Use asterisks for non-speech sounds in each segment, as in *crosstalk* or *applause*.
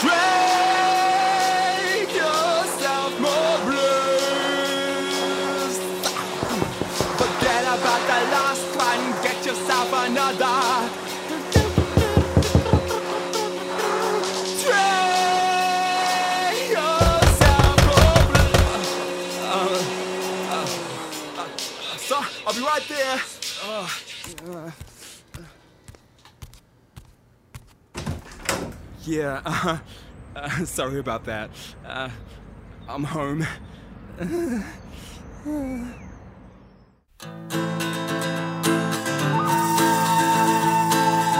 Drink Yeah, *laughs* uh, uh, sorry about that. Uh, I'm home.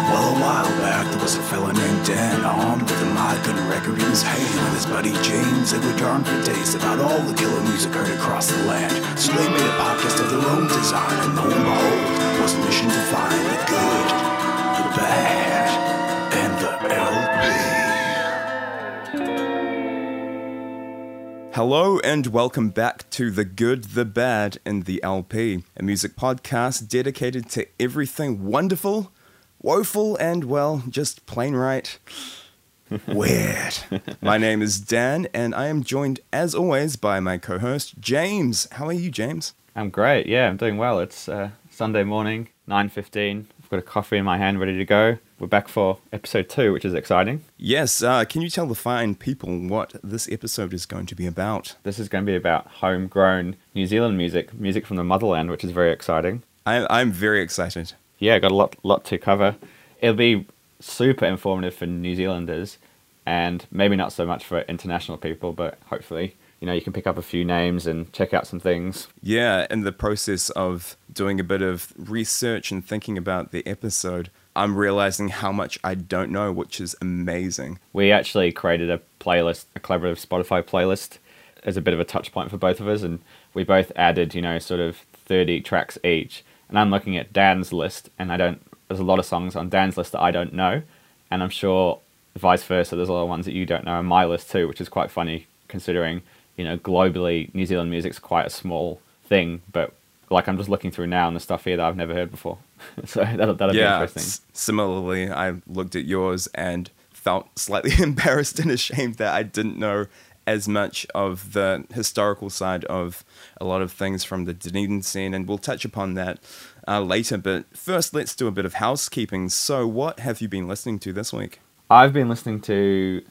Well, a while back, there was a fella named Dan, armed with a mic and a record in his hand. With his buddy James, they would yarn for days about all the killer music heard across the land. So they made a podcast of their own design, and lo and behold, was a mission to find the good, the bad, and the LP. Hello and welcome back to The Good, the Bad, and the LP, a music podcast dedicated to everything wonderful, woeful, and, well, just plain right. *laughs* Weird. my name is Dan, and I am joined, as always, by my co host, James. How are you, James? I'm great. Yeah, I'm doing well. It's uh, Sunday morning, 9:15. I've got a coffee in my hand, ready to go. We're back for episode two, which is exciting. Yes, uh, can you tell the fine people what this episode is going to be about? This is going to be about homegrown New Zealand music, music from the motherland, which is very exciting. I, I'm very excited. Yeah, got a lot, lot to cover. It'll be super informative for New Zealanders, and maybe not so much for international people, but hopefully, you know, you can pick up a few names and check out some things. Yeah, in the process of doing a bit of research and thinking about the episode, I'm realizing how much I don't know, which is amazing. We actually created a playlist, a collaborative Spotify playlist, as a bit of a touch point for both of us, and we both added, you know, sort of 30 tracks each. And I'm looking at Dan's list, and I don't. There's a lot of songs on Dan's list that I don't know, and I'm sure vice versa. There's a lot of ones that you don't know on my list too, which is quite funny considering, you know, globally New Zealand music's quite a small thing, but like I'm just looking through now and the stuff here that I've never heard before. *laughs* so that'll, that'll be interesting. s- similarly, I looked at yours and felt slightly *laughs* embarrassed and ashamed that I didn't know as much of the historical side of a lot of things from the Dunedin scene, and we'll touch upon that uh, later. But first, let's do a bit of housekeeping. So, what have you been listening to this week? I've been listening to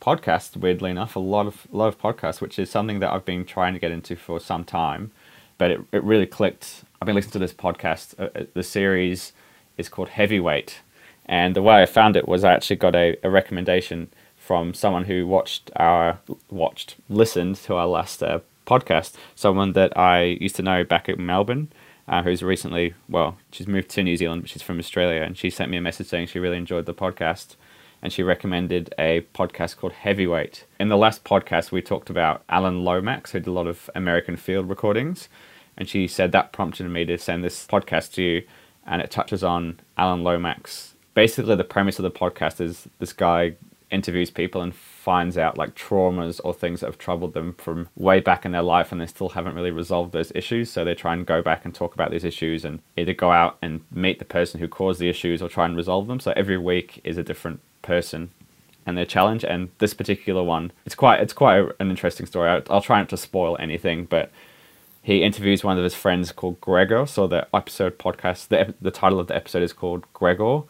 podcasts, weirdly enough, a lot of a lot of podcasts, which is something that I've been trying to get into for some time, but it, it really clicked. I've been listening to this podcast. Uh, uh, the series is called Heavyweight, and the way I found it was I actually got a, a recommendation from someone who watched our watched listened to our last uh, podcast. Someone that I used to know back in Melbourne, uh, who's recently well, she's moved to New Zealand, but she's from Australia, and she sent me a message saying she really enjoyed the podcast, and she recommended a podcast called Heavyweight. In the last podcast, we talked about Alan Lomax, who did a lot of American field recordings, and she said that prompted me to send this podcast to you, and it touches on Alan Lomax. Basically, the premise of the podcast is this guy interviews people and finds out like traumas or things that have troubled them from way back in their life and they still haven't really resolved those issues so they try and go back and talk about these issues and either go out and meet the person who caused the issues or try and resolve them so every week is a different person and their challenge and this particular one it's quite it's quite an interesting story. I'll, I'll try not to spoil anything but he interviews one of his friends called Gregor. So the episode podcast, the, the title of the episode is called Gregor,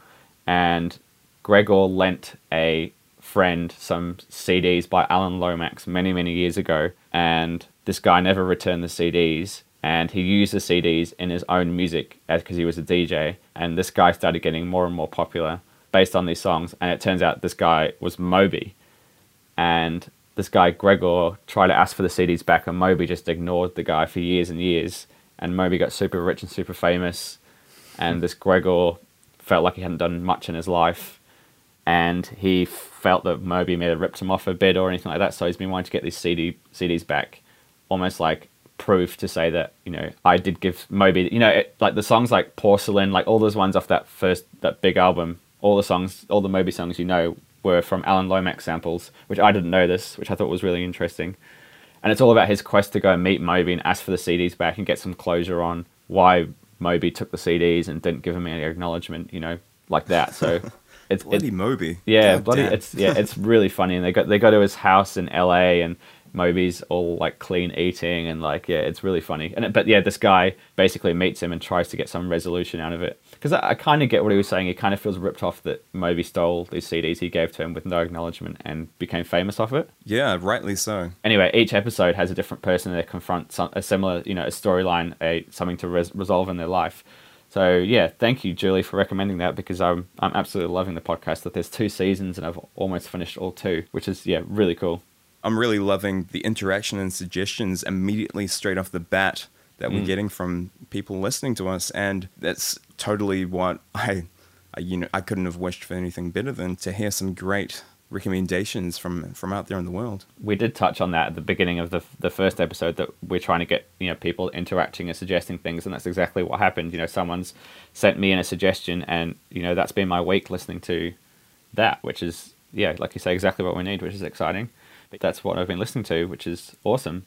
and Gregor lent a friend some CDs by Alan Lomax many many years ago, and this guy never returned the CDs, and he used the CDs in his own music because he was a DJ, and this guy started getting more and more popular based on these songs, and it turns out this guy was Moby, and this guy Gregor tried to ask for the CDs back, and Moby just ignored the guy for years and years. And Moby got super rich and super famous, and this Gregor felt like he hadn't done much in his life, and he felt that Moby may have ripped him off a bit or anything like that. So he's been wanting to get these CD CDs back, almost like proof to say that you know I did give Moby, you know, it, like the songs like Porcelain, like all those ones off that first that big album, all the songs, all the Moby songs you know were from Alan Lomax samples, which I didn't know this, which I thought was really interesting. And it's all about his quest to go and meet Moby and ask for the CDs back and get some closure on why Moby took the CDs and didn't give him any acknowledgement, you know, like that. So *laughs* it's Bloody it- Moby. yeah, God bloody, damn. it's yeah, it's really funny. And they go they go to his house in L.A. and Moby's all like clean eating and like yeah, it's really funny. And it- but yeah, this guy basically meets him and tries to get some resolution out of it. Because I, I kind of get what he was saying. He kind of feels ripped off that Moby stole these CDs he gave to him with no acknowledgement and became famous off it. yeah, rightly so. Anyway, each episode has a different person that confronts some, a similar, you know, a storyline, a something to res- resolve in their life. So yeah, thank you, Julie, for recommending that because I'm I'm absolutely loving the podcast. That there's two seasons and I've almost finished all two, which is yeah, really cool. I'm really loving the interaction and suggestions immediately straight off the bat that we're Mm. getting from people listening to us, and that's totally what *laughs* I, I, you know, I couldn't have wished for anything better than to hear some great recommendations from from out there in the world. We did touch on that at the beginning of the the first episode that we're trying to get you know people interacting and suggesting things, and that's exactly what happened. You know, someone's sent me in a suggestion, and you know that's been my week listening to that, which is yeah, like you say, exactly what we need, which is exciting. But that's what I've been listening to, which is awesome.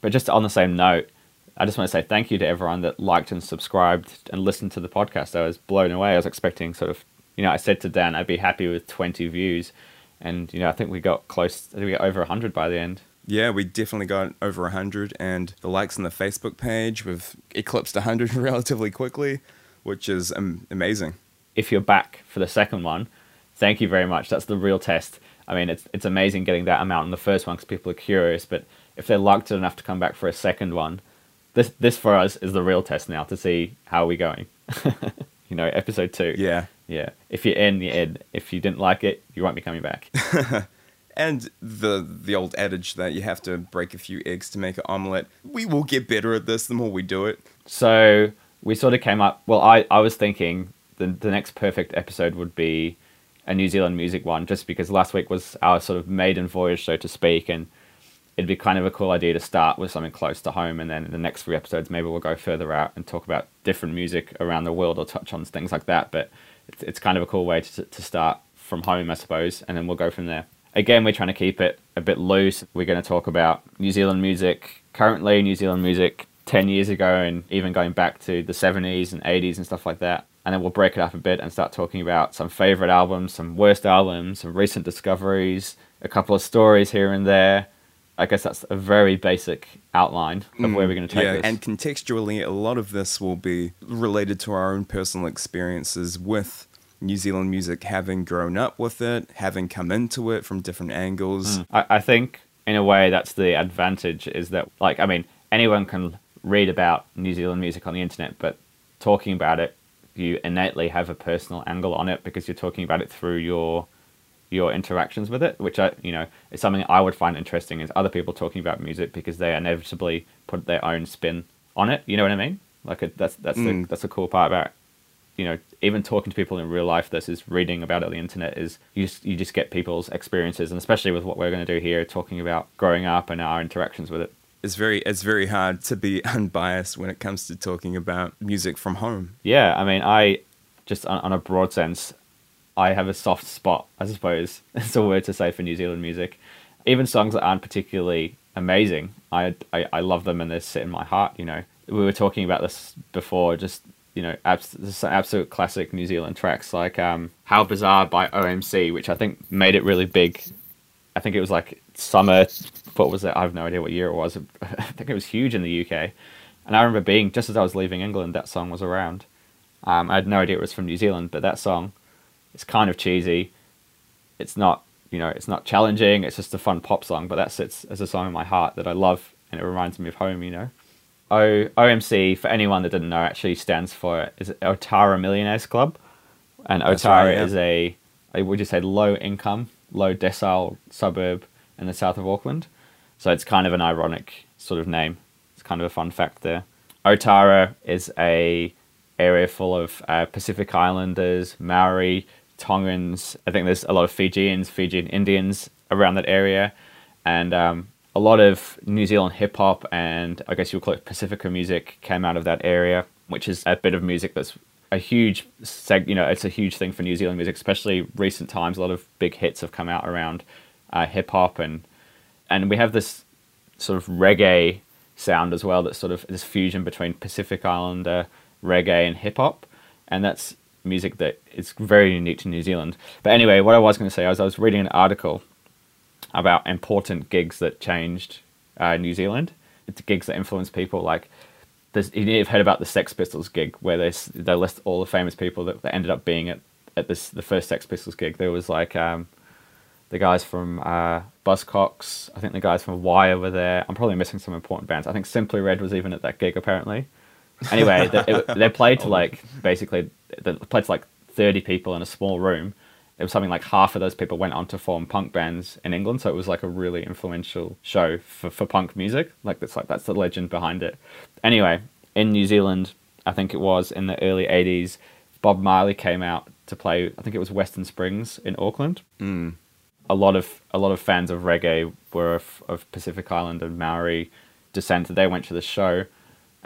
But just on the same note, I just want to say thank you to everyone that liked and subscribed and listened to the podcast. I was blown away. I was expecting sort of, you know, I said to Dan I'd be happy with 20 views, and you know, I think we got close. I think we got over 100 by the end. Yeah, we definitely got over 100, and the likes on the Facebook page, we've eclipsed 100 *laughs* relatively quickly, which is amazing. if you're back for the second one, thank you very much. That's the real test. I mean, it's it's amazing getting that amount in the first one because people are curious. But if they're liked it enough to come back for a second one, this this for us is the real test now to see how we're going. *laughs* you know, episode two. Yeah. yeah. If you're in, you're in. If you didn't like it, you won't be coming back. *laughs* And the the old adage that you have to break a few eggs to make an omelette. We will get better at this the more we do it. So we sort of came up. Well, I, I was thinking the the next perfect episode would be a New Zealand music one, just because last week was our sort of maiden voyage, so to speak, and it'd be kind of a cool idea to start with something close to home, and then in the next three episodes maybe we'll go further out and talk about different music around the world or touch on things like that. But it's it's kind of a cool way to to start from home, I suppose, and then we'll go from there. Again, we're trying to keep it a bit loose. We're going to talk about New Zealand music currently, New Zealand music 10 years ago, and even going back to the 70s and 80s and stuff like that. And then we'll break it up a bit and start talking about some favorite albums, some worst albums, some recent discoveries, a couple of stories here and there. I guess that's a very basic outline of where we're mm, going to take yeah, this. and contextually, a lot of this will be related to our own personal experiences with New Zealand music, having grown up with it, having come into it from different angles. Mm. I, I think in a way that's the advantage is that like I mean anyone can read about New Zealand music on the internet, but talking about it, you innately have a personal angle on it because you're talking about it through your your interactions with it, which I you know is something I would find interesting is other people talking about music because they inevitably put their own spin on it. You know what I mean? Like it, that's that's the Mm. that's the cool part about you know even talking to people in real life versus reading about it on the internet is you just you just get people's experiences and especially with what we're going to do here talking about growing up and our interactions with it It's very it's very hard to be *laughs* unbiased when it comes to talking about music from home. yeah i mean i just on, on a broad sense i have a soft spot i suppose *laughs* it's a word to say for new zealand music even songs that aren't particularly amazing i i, I love them and they sit in my heart you know we were talking about this before just you know abs- absolute classic new zealand tracks like um how bizarre by omc which i think made it really big I think it was like summer. What was it? I have no idea what year it was. *laughs* I think it was huge in the UK. And I remember being just as I was leaving England, that song was around. Um, I had no idea it was from New Zealand, but that song, it's kind of cheesy. It's not, you know, it's not challenging. It's just a fun pop song, but that sits as a song in my heart that I love, and it reminds me of home. You know, o OMC for anyone that didn't know actually stands for is Otara Millionaires Club, and Otara right, yeah. is a, would you say low income, low decile suburb in the south of Auckland. So it's kind of an ironic sort of name. It's kind of a fun fact there. Otara is a area full of uh, Pacific Islanders, Maori, Tongans. I think there's a lot of Fijians, Fijian Indians around that area, and um, a lot of New Zealand hip hop and I guess you'll call it Pacifica music came out of that area, which is a bit of music that's a huge seg. You know, it's a huge thing for New Zealand music, especially recent times. A lot of big hits have come out around uh, hip hop and and we have this sort of reggae sound as well. That's sort of this fusion between Pacific Islander reggae and hip hop, and that's music that is very unique to New Zealand. But anyway, what I was going to say was I was reading an article about important gigs that changed uh, New Zealand. It's gigs that influence people. Like, you may have heard about the Sex Pistols gig, where they they list all the famous people that, that ended up being at at this the first Sex Pistols gig. There was like um, the guys from uh, Buzzcocks. I think the guys from Wire were there. I'm probably missing some important bands. I think Simply Red was even at that gig apparently. Anyway, they, it, they played to *laughs* like basically they played to like 30 people in a small room. It was something like half of those people went on to form punk bands in England, so it was like a really influential show for, for punk music. Like that's like that's the legend behind it. Anyway, in New Zealand, I think it was in the early 80s, Bob Marley came out to play. I think it was Western Springs in Auckland mm. a lot of a lot of fans of reggae were of, of Pacific Island and Maori descent. They went to the show,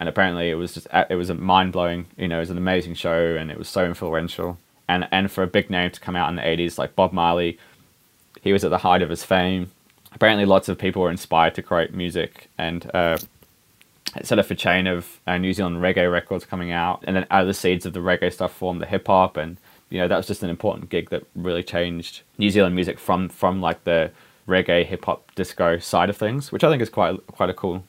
and apparently it was just it was a mind blowing. You know, it was an amazing show, and it was so influential. And and for a big name to come out in the eighties, like Bob Marley, he was at the height of his fame. Apparently, lots of people were inspired to create music, and uh, it set off a chain of uh, New Zealand reggae records coming out, and then out of the seeds of the reggae stuff formed the hip hop, and you know that was just an important gig that really changed New Zealand music from from like the reggae hip hop disco side of things, which I think is quite quite a cool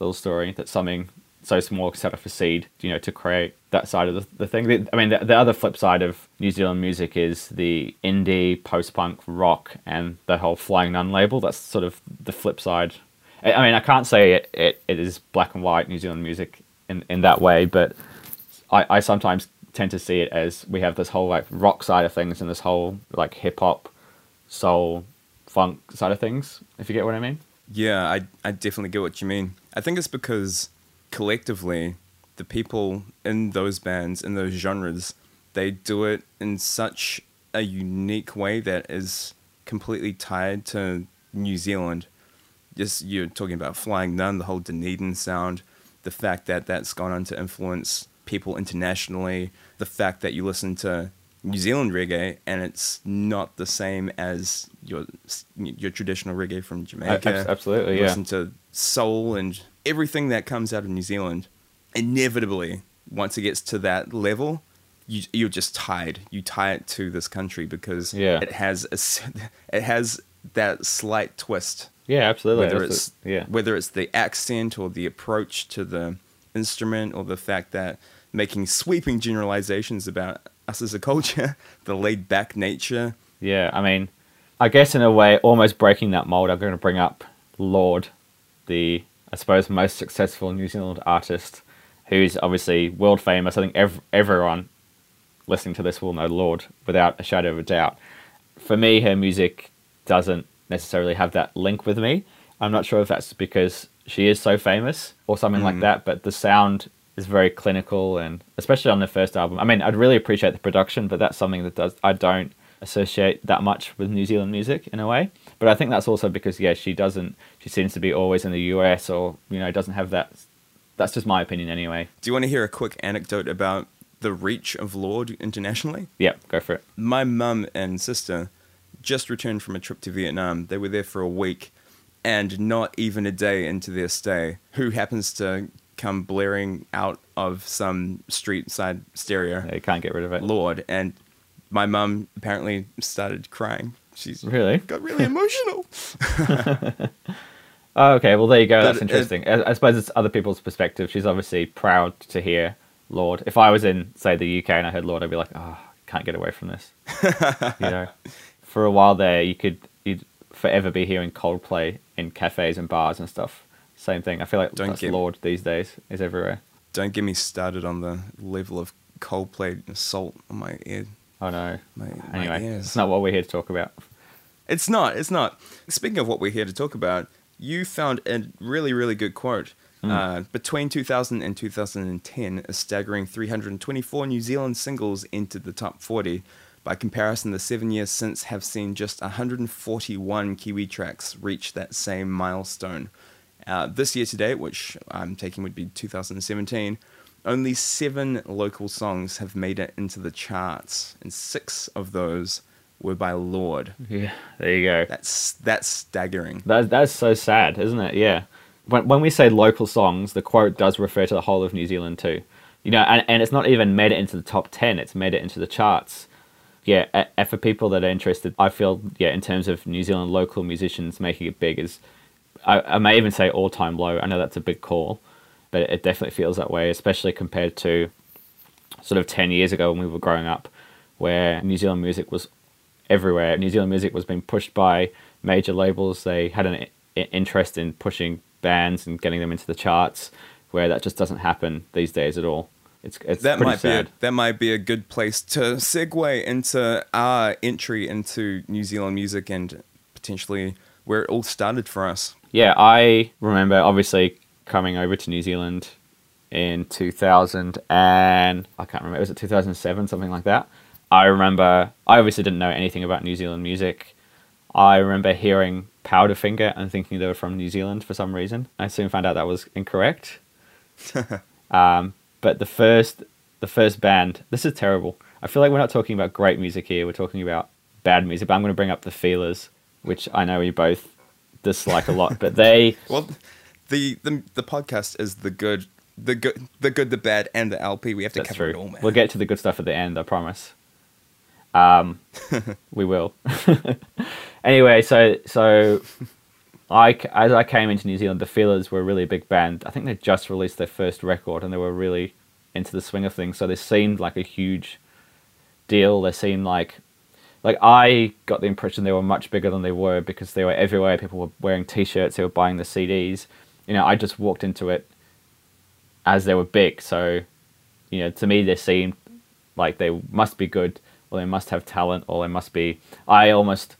little story. That something so small set off a seed, you know, to create that side of the, the thing. The- I mean, the, the other flip side of New Zealand music is the indie post punk rock and the whole Flying Nun label. That's sort of the flip side. I I mean, I can't say it, it, it is black and white New Zealand music in, in that way, but I, I sometimes tend to see it as we have this whole like rock side of things and this whole like hip hop, soul, funk side of things. If you get what I mean. Yeah, I, I definitely get what you mean. I think it's because collectively, the people in those bands, in those genres, they do it in such a unique way that is completely tied to New Zealand. Just you're talking about Flying Nun, the whole Dunedin sound, the fact that that's gone on to influence people internationally, the fact that you listen to New Zealand reggae and it's not the same as your your traditional reggae from Jamaica. abs- absolutely, You yeah. Listen to soul and everything that comes out of New Zealand. Inevitably, once it gets to that level, you you're just tied. You tie it to this country because Yeah. it has a *laughs* it has that slight twist Yeah, absolutely. whether That's it's yeah. whether it's the accent or the approach to the instrument or the fact that making sweeping generalizations about us as a culture, *laughs* the laid back nature. Yeah, I mean, I guess in a way, almost breaking that mold, I'm going to bring up Lorde, the I suppose most successful New Zealand artist, who's obviously world famous. I think ev- everyone listening to this will know Lorde without a shadow of a doubt. For me, her music doesn't necessarily have that link with me. I'm not sure if that's because she is so famous or something like mm. that, but the sound is very clinical and especially on the first album. I mean, I'd really appreciate the production, but that's something that does I don't associate that much with New Zealand music in a way. But I think that's also because yeah, she doesn't she seems to be always in the US or you know, doesn't have that that's just my opinion anyway. Do you want to hear a quick anecdote about the reach of Lorde internationally? Yeah, go for it. my mum and sister just returned from a trip to Vietnam. They were there for a week, and not even a day into their stay, who happens to come blaring out of some street side stereo, Yeah, you can't get rid of it. Lorde, and my mum apparently started crying. She's Really? got really emotional. *laughs* *laughs* Oh, okay. Well, there you go. But That's it- interesting. I, I suppose it's other people's perspective. She's obviously proud to hear Lorde. If I was in, say, the UK and I heard Lorde, I'd be like, oh, can't get away from this. you know, *laughs* for a while there, you could you'd forever be hearing Coldplay in cafes and bars and stuff. Same thing. I feel like Don't that's get- Lorde these days is everywhere. Don't get me started on the level of Coldplay assault on my ear. Oh no. My, my Anyway, ears. it's not what we're here to talk about. It's not. It's not. Speaking of what we're here to talk about, you found a really, really good quote. Uh, between 2000 and 2010, a staggering 324 New Zealand singles entered the top 40. By comparison, the seven years since have seen just 141 Kiwi tracks reach that same milestone. Uh, this year to date, which I'm taking would be 2017, only seven local songs have made it into the charts, and six of those were by Lorde. Yeah, there you go. That's that's staggering. That, that's so sad, isn't it? Yeah. When, when we say local songs, the quote does refer to the whole of New Zealand too. You know, and, and it's not even made it into the top 10, it's made it into the charts. Yeah, a- for people that are interested, I feel, yeah, in terms of New Zealand local musicians making it big, is I, I may even say all time low. I know that's a big call, but it definitely feels that way, especially compared to sort of 10 years ago when we were growing up, where New Zealand music was everywhere. New Zealand music was being pushed by major labels. They had an interest in pushing bands and getting them into the charts, where that just doesn't happen these days at all. It's it's that might sad. be a, that might be a good place to segue into our entry into New Zealand music and potentially where it all started for us. Yeah, I remember obviously coming over to New Zealand in 2000 and I can't remember, was it 2007, something like that. I remember, I obviously didn't know anything about New Zealand music. I remember hearing Powderfinger and thinking they were from New Zealand for some reason. I soon found out that was incorrect. *laughs* um, but the first, the first band, this is terrible. I feel like we're not talking about great music here. We're talking about bad music. But I'm going to bring up the Feelers, which I know we both dislike a lot. But they, *laughs* Well, the the, the podcast is the good, the good, the good, the bad, and the LP. We have to That's cover true. it all, man. We'll get to the good stuff at the end, I promise. Um, *laughs* we will. *laughs* anyway, so so I as I came into New Zealand, the Feelers were a really big band. I think they just released their first record, and they were really into the swing of things. So they seemed like a huge deal. They seemed like like I got the impression they were much bigger than they were because they were everywhere. People were wearing T-shirts. They were buying the CDs. You know, I just walked into it as they were big. So, you know, to me they seemed like they must be good, or they must have talent, or they must be. I almost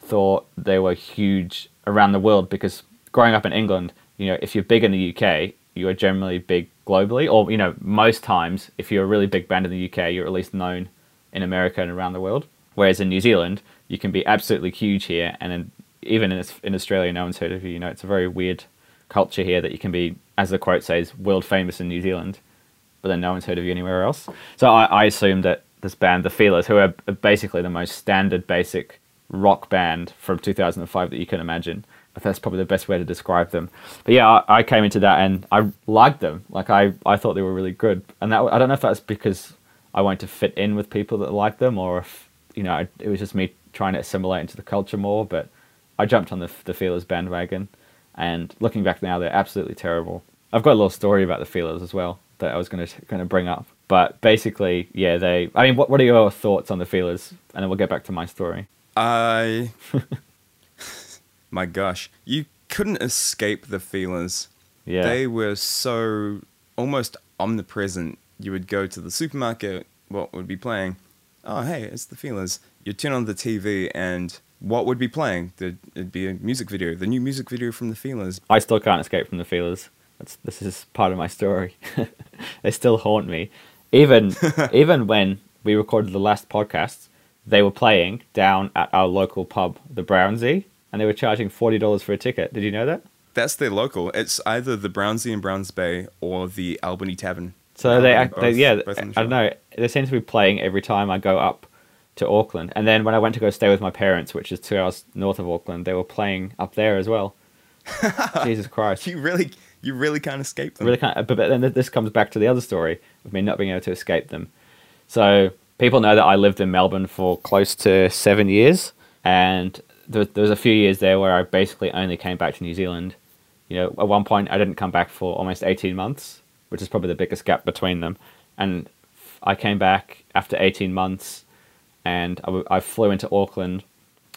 thought they were huge around the world because growing up in England, you know, if you're big in the UK, you are generally big globally, or you know, most times if you're a really big band in the UK, you're at least known in America and around the world. Whereas in New Zealand, you can be absolutely huge here, and then even in in Australia, no one's heard of you. You know, it's a very weird culture here that you can be, as the quote says, world famous in New Zealand, but then no one's heard of you anywhere else. So I, I assumed that this band, the Feelers, who are basically the most standard, basic rock band from 2005 that you can imagine. That's probably the best way to describe them. But yeah, I, I came into that and I liked them. Like I, I thought they were really good, and that I don't know if that's because I wanted to fit in with people that liked them, or if you know it was just me trying to assimilate into the culture more. But I jumped on the the Feelers bandwagon, and looking back now, they're absolutely terrible. I've got a little story about the Feelers as well that I was going to going to bring up. But basically, yeah, they. I mean, what what are your thoughts on the Feelers? And then we'll get back to my story. I. *laughs* My gosh, you couldn't escape the feelers. Yeah, They were so almost omnipresent. You would go to the supermarket, what would be playing? Oh, hey, it's the feelers. You'd turn on the TV, and what would be playing? It'd be a music video, the new music video from the feelers. I still can't escape from the Feelers. That's this is part of my story. *laughs* they still haunt me. Even *laughs* even when we recorded the last podcast, they were playing down at our local pub, the Brownsy, and they were charging forty dollars for a ticket. Did you know that? That's their local. It's either the Brownsy in Browns Bay or the Albany Tavern. So they, act, they yeah, I don't know. They seem to be playing every time I go up to Auckland. And then when I went to go stay with my parents, which is two hours north of Auckland, they were playing up there as well. *laughs* Jesus Christ. You really, you really can't escape them. really can't. But, but then this comes back to the other story of me not being able to escape them. So people know that I lived in Melbourne for close to seven years, and there, there was a few years there where I basically only came back to New Zealand. You know, at one point I didn't come back for almost eighteen months, which is probably the biggest gap between them. And I came back after eighteen months, and I, I flew into Auckland,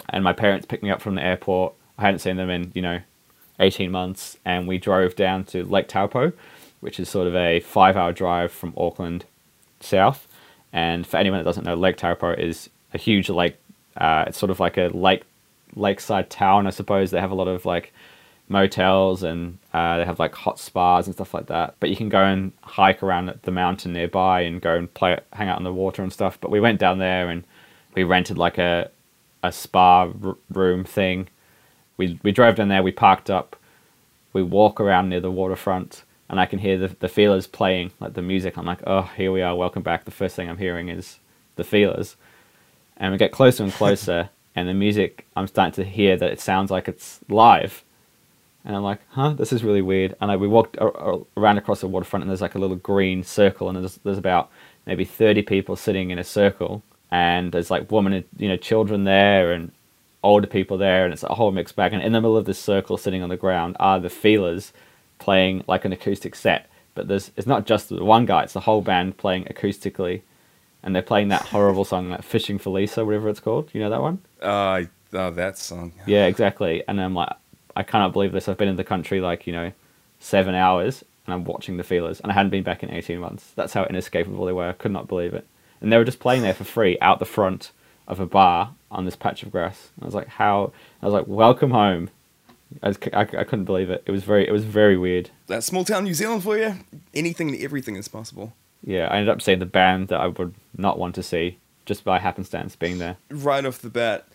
and my parents picked me up from the airport. I hadn't seen them in you know 18 months and we drove down to Lake Taupo, which is sort of a five hour drive from Auckland south. And for anyone that doesn't know, Lake Taupo is a huge lake. Uh, it's sort of like a lake lakeside town, I suppose. They have a lot of like motels and uh, they have like hot spas and stuff like that. But you can go and hike around the mountain nearby and go and play, hang out in the water and stuff. But we went down there and we rented like a a spa r- room thing. We we drove down there. We parked up. We walk around near the waterfront, and I can hear the the feelers playing like the music. I'm like, oh, here we are. Welcome back. The first thing I'm hearing is the feelers, and we get closer and closer, *laughs* and the music. I'm starting to hear that it sounds like it's live, And I'm like, huh, this is really weird. And I, we walked around across the waterfront, and there's like a little green circle, and there's, there's about maybe 30 people sitting in a circle. And there's like women, and, you know, children there, and older people there, and it's a whole mixed bag. And in the middle of this circle, sitting on the ground, are the Feelers playing like an acoustic set. But there's it's not just the one guy; it's the whole band playing acoustically, and they're playing that horrible song, like "Fishing for Lisa," whatever it's called. You know that one? Uh, oh, that song. Yeah, exactly. And I'm like, I cannot believe this. I've been in the country like you know, seven hours, and I'm watching the Feelers, and I hadn't been back in 18 months. That's how inescapable they were. I could not believe it. And they were just playing there for free out the front of a bar on this patch of grass. I was like, how? I was like, welcome home. I, was, I, I couldn't believe it. It was very, it was very weird. That's small town New Zealand for you. Anything and everything is possible. Yeah, I ended up seeing the band that I would not want to see just by happenstance being there. Right off the bat,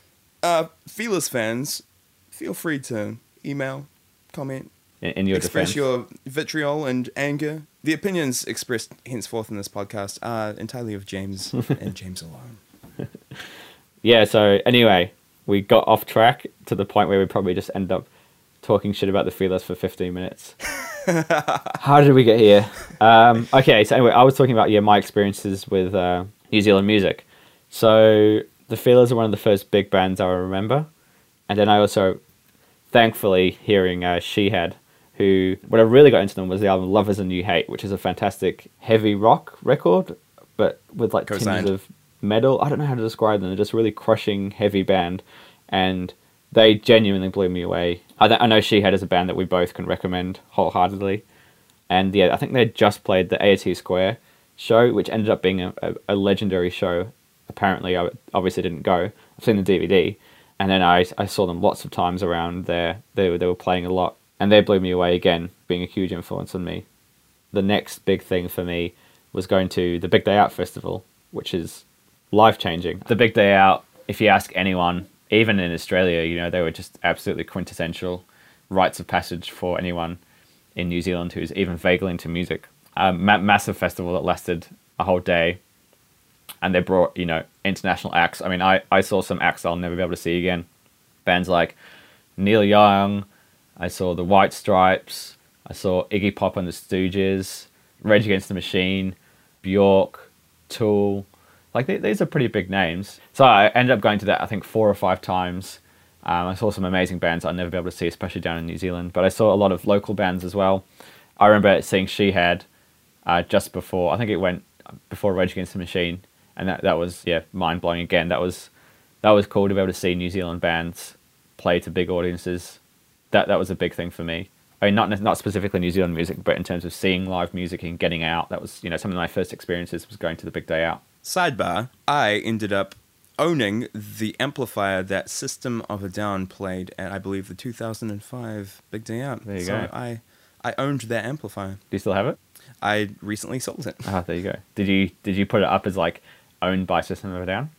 uh, Feelers fans, feel free to email, comment, In, in your express defense, your vitriol and anger. The opinions expressed henceforth in this podcast are entirely of James *laughs* and James alone. yeah. So anyway, we got off track to the point where we probably just end up talking shit about the feelers for 15 minutes. *laughs* How did we get here? Um, okay, so anyway, I was talking about yeah my experiences with uh, New Zealand music. So the Feelers are one of the first big bands I remember, and then I also, thankfully, hearing uh, Shihad, who what I really got into them was the album Love Is a New Hate, which is a fantastic heavy rock record, but with like Co-signed. tinges of metal. I don't know how to describe them. They're just really crushing heavy band, and they genuinely blew me away. I, th- I know Shihad is a band that we both can recommend wholeheartedly, and yeah, I think they just played the AT Square show, which ended up being a, a, a legendary show. Apparently, I obviously didn't go. I've seen the DVD, and then I I saw them lots of times around there. They were they were playing a lot, and they blew me away again, being a huge influence on me. The next big thing for me was going to the Big Day Out festival, which is life changing. The Big Day Out, if you ask anyone, even in Australia, you know, they were just absolutely quintessential rites of passage for anyone in New Zealand who's even vaguely into music. A ma- massive festival that lasted a whole day, and they brought you know international acts. I mean, I, I saw some acts I'll never be able to see again. Bands like Neil Young, I saw the White Stripes, I saw Iggy Pop and the Stooges, Rage Against the Machine, Bjork, Tool. Like th- these are pretty big names. So I ended up going to that I think four or five times. Um, I saw some amazing bands I'll never be able to see, especially down in New Zealand. But I saw a lot of local bands as well. I remember seeing Shihad uh, just before. I think it went before Rage Against the Machine, and that that was yeah mind blowing again. That was that was cool to be able to see New Zealand bands play to big audiences. That that was a big thing for me. I mean, not not specifically New Zealand music, but in terms of seeing live music and getting out. That was you know some of my first experiences was going to the big day out. Sidebar: I ended up owning the amplifier that System of a Down played at, I believe, the 2005 Big Day Out. There you so go. I I owned that amplifier. Do you still have it? I recently sold it. Ah, there you go. Did you did you put it up as like owned by System of a Down?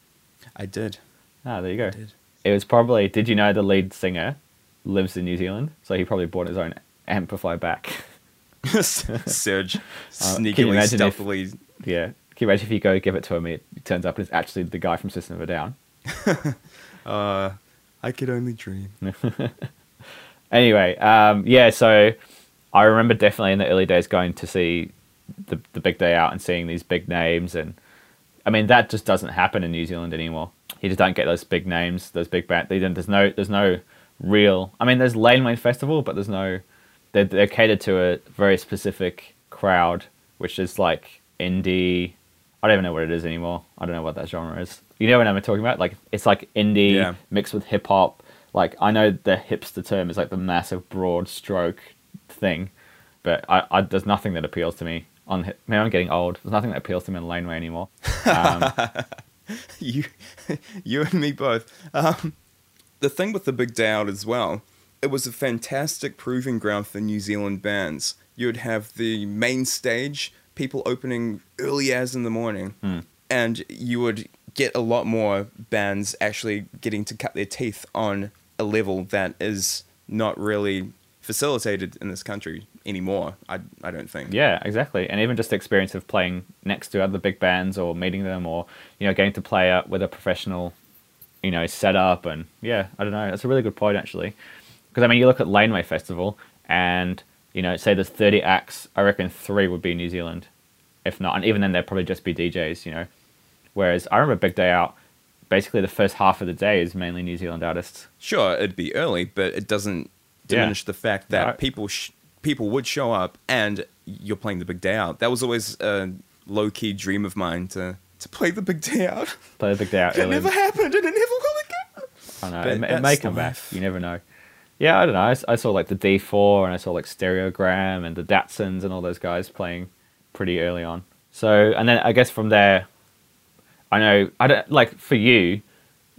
I did. Ah, there you go. did. It was probably. Did you know the lead singer lives in New Zealand? So he probably bought his own amplifier back. *laughs* Serj *laughs* Uh, sneakily, you imagine if- yeah. Can you imagine if you go give it to him, it turns up and it's actually the guy from System of a Down. *laughs* Uh, I could only dream. Anyway, um, yeah, so I remember definitely in the early days going to see the the big day out and seeing these big names, and I mean that just doesn't happen in New Zealand anymore. You just don't get those big names, those big bands. There's no there's no real. I mean, there's Laneway Festival, but there's no. They're, they're catered to a very specific crowd, which is like indie. I don't even know what it is anymore. I don't know what that genre is. You know what I'm talking about? Like it's like indie Yeah. mixed with hip hop. Like I know the hipster term is like the massive broad stroke thing, but I, I there's nothing that appeals to me on. hi- Man, I'm getting old. There's nothing that appeals to me on Laneway anymore. *laughs* Um, you, *laughs* you and me both. Um, the thing with the Big Day Out as well, it was a fantastic proving ground for New Zealand bands. You'd have the main stage, people opening early as in the morning, Hmm. and you would get a lot more bands actually getting to cut their teeth on a level that is not really facilitated in this country anymore. I, I don't think. Yeah, exactly. And even just the experience of playing next to other big bands or meeting them or, you know, getting to play with a professional, you know, set up and yeah, I don't know. That's a really good point actually. Because I mean, you look at Laneway Festival, and you know, say there's 30 acts. I reckon three would be New Zealand, if not, and even then they'd probably just be DJs. You know, whereas I remember Big Day Out. Basically, the first half of the day is mainly New Zealand artists. Sure, it'd be early, but it doesn't Yeah. diminish the fact that people sh- people would show up and you're playing the big day out. That was always a low key dream of mine to to play the big day out. Play the Big Day Out. *laughs* It never happened, and it never. I know. It, may- it may come back. You never know. Yeah, I don't know. I saw like the D4 and I saw like Steriogram and the Datsuns and all those guys playing pretty early on. So, and then I guess from there, I know, I don't, like for you,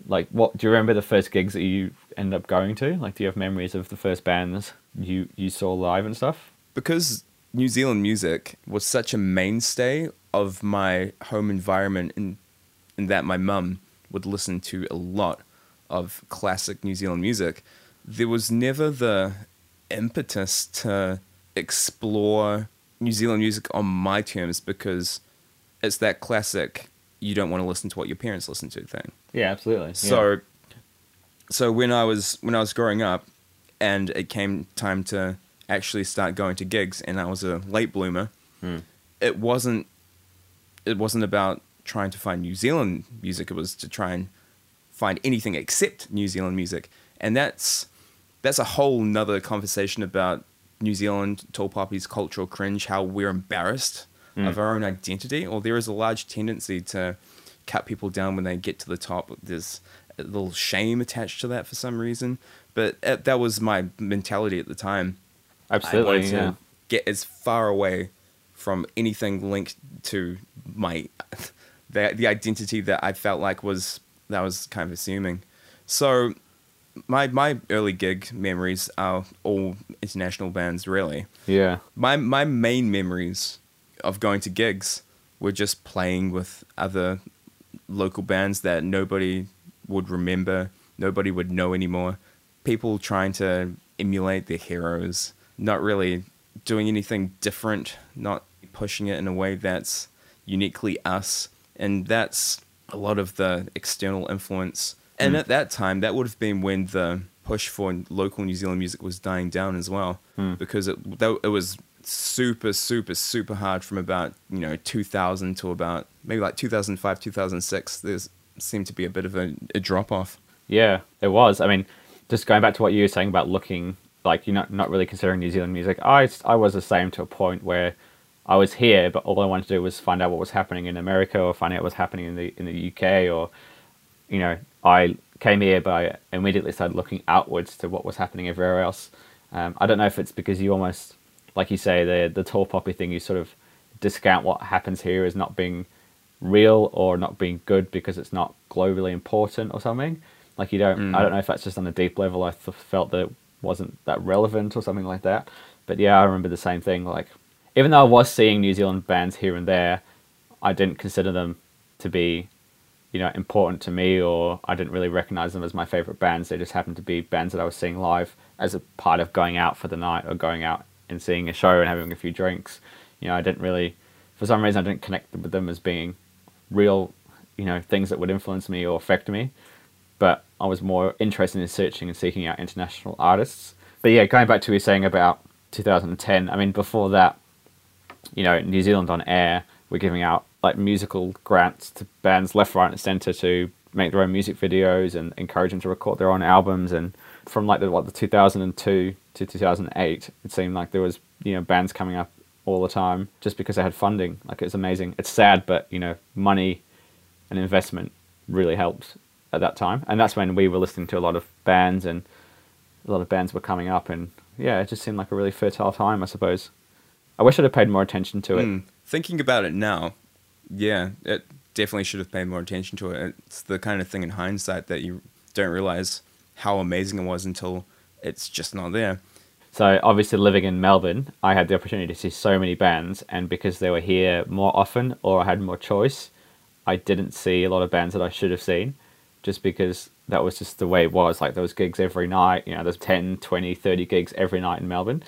like what, do you remember the first gigs that you ended up going to? Like, do you have memories of the first bands you, you saw live and stuff? because New Zealand music was such a mainstay of my home environment in in that my mum would listen to a lot of classic New Zealand music, there was never the impetus to explore New Zealand music on my terms because it's that classic you don't want to listen to what your parents listen to thing. Yeah, absolutely. So, so when I was when I was growing up, and it came time to actually start going to gigs, and I was a late bloomer. Hmm. It wasn't. It wasn't about trying to find New Zealand music. It was to try and find anything except New Zealand music, and that's that's a whole nother conversation about New Zealand tall poppies cultural cringe. How we're embarrassed of our own identity, or there is a large tendency to cut people down when they get to the top. There's a little shame attached to that for some reason, but uh, that was my mentality at the time. I absolutely. Yeah. get as far away from anything linked to my *laughs* the the identity that I felt like was that was kind of assuming. So my my early gig memories are all international bands really. Yeah. My my main memories of going to gigs were just playing with other local bands that nobody would remember, nobody would know anymore. People trying to emulate their heroes, not really doing anything different, not pushing it in a way that's uniquely us. And that's a lot of the external influence. And hmm. at that time, that would have been when the push for local New Zealand music was dying down as well, hmm. because it that, it was super, super, super hard from about you know 2000 to about maybe like 2005, 2006. there seemed to be a bit of a, a drop off. Yeah, it was. I mean, just going back to what you were saying about looking like you're not, not really considering New Zealand music. I, I was the same to a point where I was here, but all I wanted to do was find out what was happening in America or find out what was happening in the in the UK or, you know, I came here, but I immediately started looking outwards to what was happening everywhere else. Um, I don't know if it's because you almost, like you say, the the tall poppy thing. You sort of discount what happens here as not being real or not being good because it's not globally important or something. Like you don't. I don't know if that's just on a deep level. I th- felt that it wasn't that relevant or something like that. But yeah, I remember the same thing. Like even though I was seeing New Zealand bands here and there, I didn't consider them to be you know important to me or I didn't really recognize them as my favorite bands. They just happened to be bands that I was seeing live as a part of going out for the night or going out and seeing a show and having a few drinks. You know, I didn't really for some reason I didn't connect with them as being real, you know, things that would influence me or affect me. But I was more interested in searching and seeking out international artists. But yeah, going back to what you saying about 2010, I mean, before that, you know, New Zealand on Air were giving out like musical grants to bands left, right, and centre to make their own music videos and encourage them to record their own albums. And from like the what the 2002 to 2008, it seemed like there was you know bands coming up all the time just because they had funding. Like it's amazing. It's sad, but you know, money and investment really helped at that time. And that's when we were listening to a lot of bands and a lot of bands were coming up. And yeah, it just seemed like a really fertile time, I suppose. I wish I'd have paid more attention to it. Mm. Thinking about it now, yeah, it definitely should have paid more attention to it. It's the kind of thing in hindsight that you don't realize how amazing it was until it's just not there. So obviously, living in Melbourne, I had the opportunity to see so many bands, and because they were here more often or I had more choice, I didn't see a lot of bands that I should have seen, just because that was just the way it was. Like those gigs every night, you know, there's 10, 20, 30 gigs every night in Melbourne,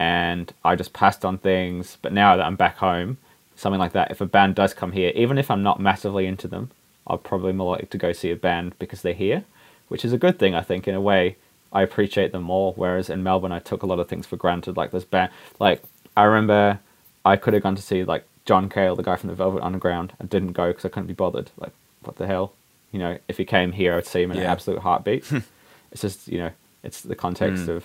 and I just passed on things. But now that I'm back home, something like that, if a band does come here, even if I'm not massively into them, I'll probably more likely to go see a band because they're here, which is a good thing, I think, in a way. I appreciate them more. Whereas in Melbourne, I took a lot of things for granted. Like this band, like I remember, I could have gone to see like John Cale, the guy from the Velvet Underground, and didn't go because I couldn't be bothered. Like, what the hell? You know, if he came here, I'd see him in an absolute heartbeat. *laughs* it's just you know, it's the context Mm. of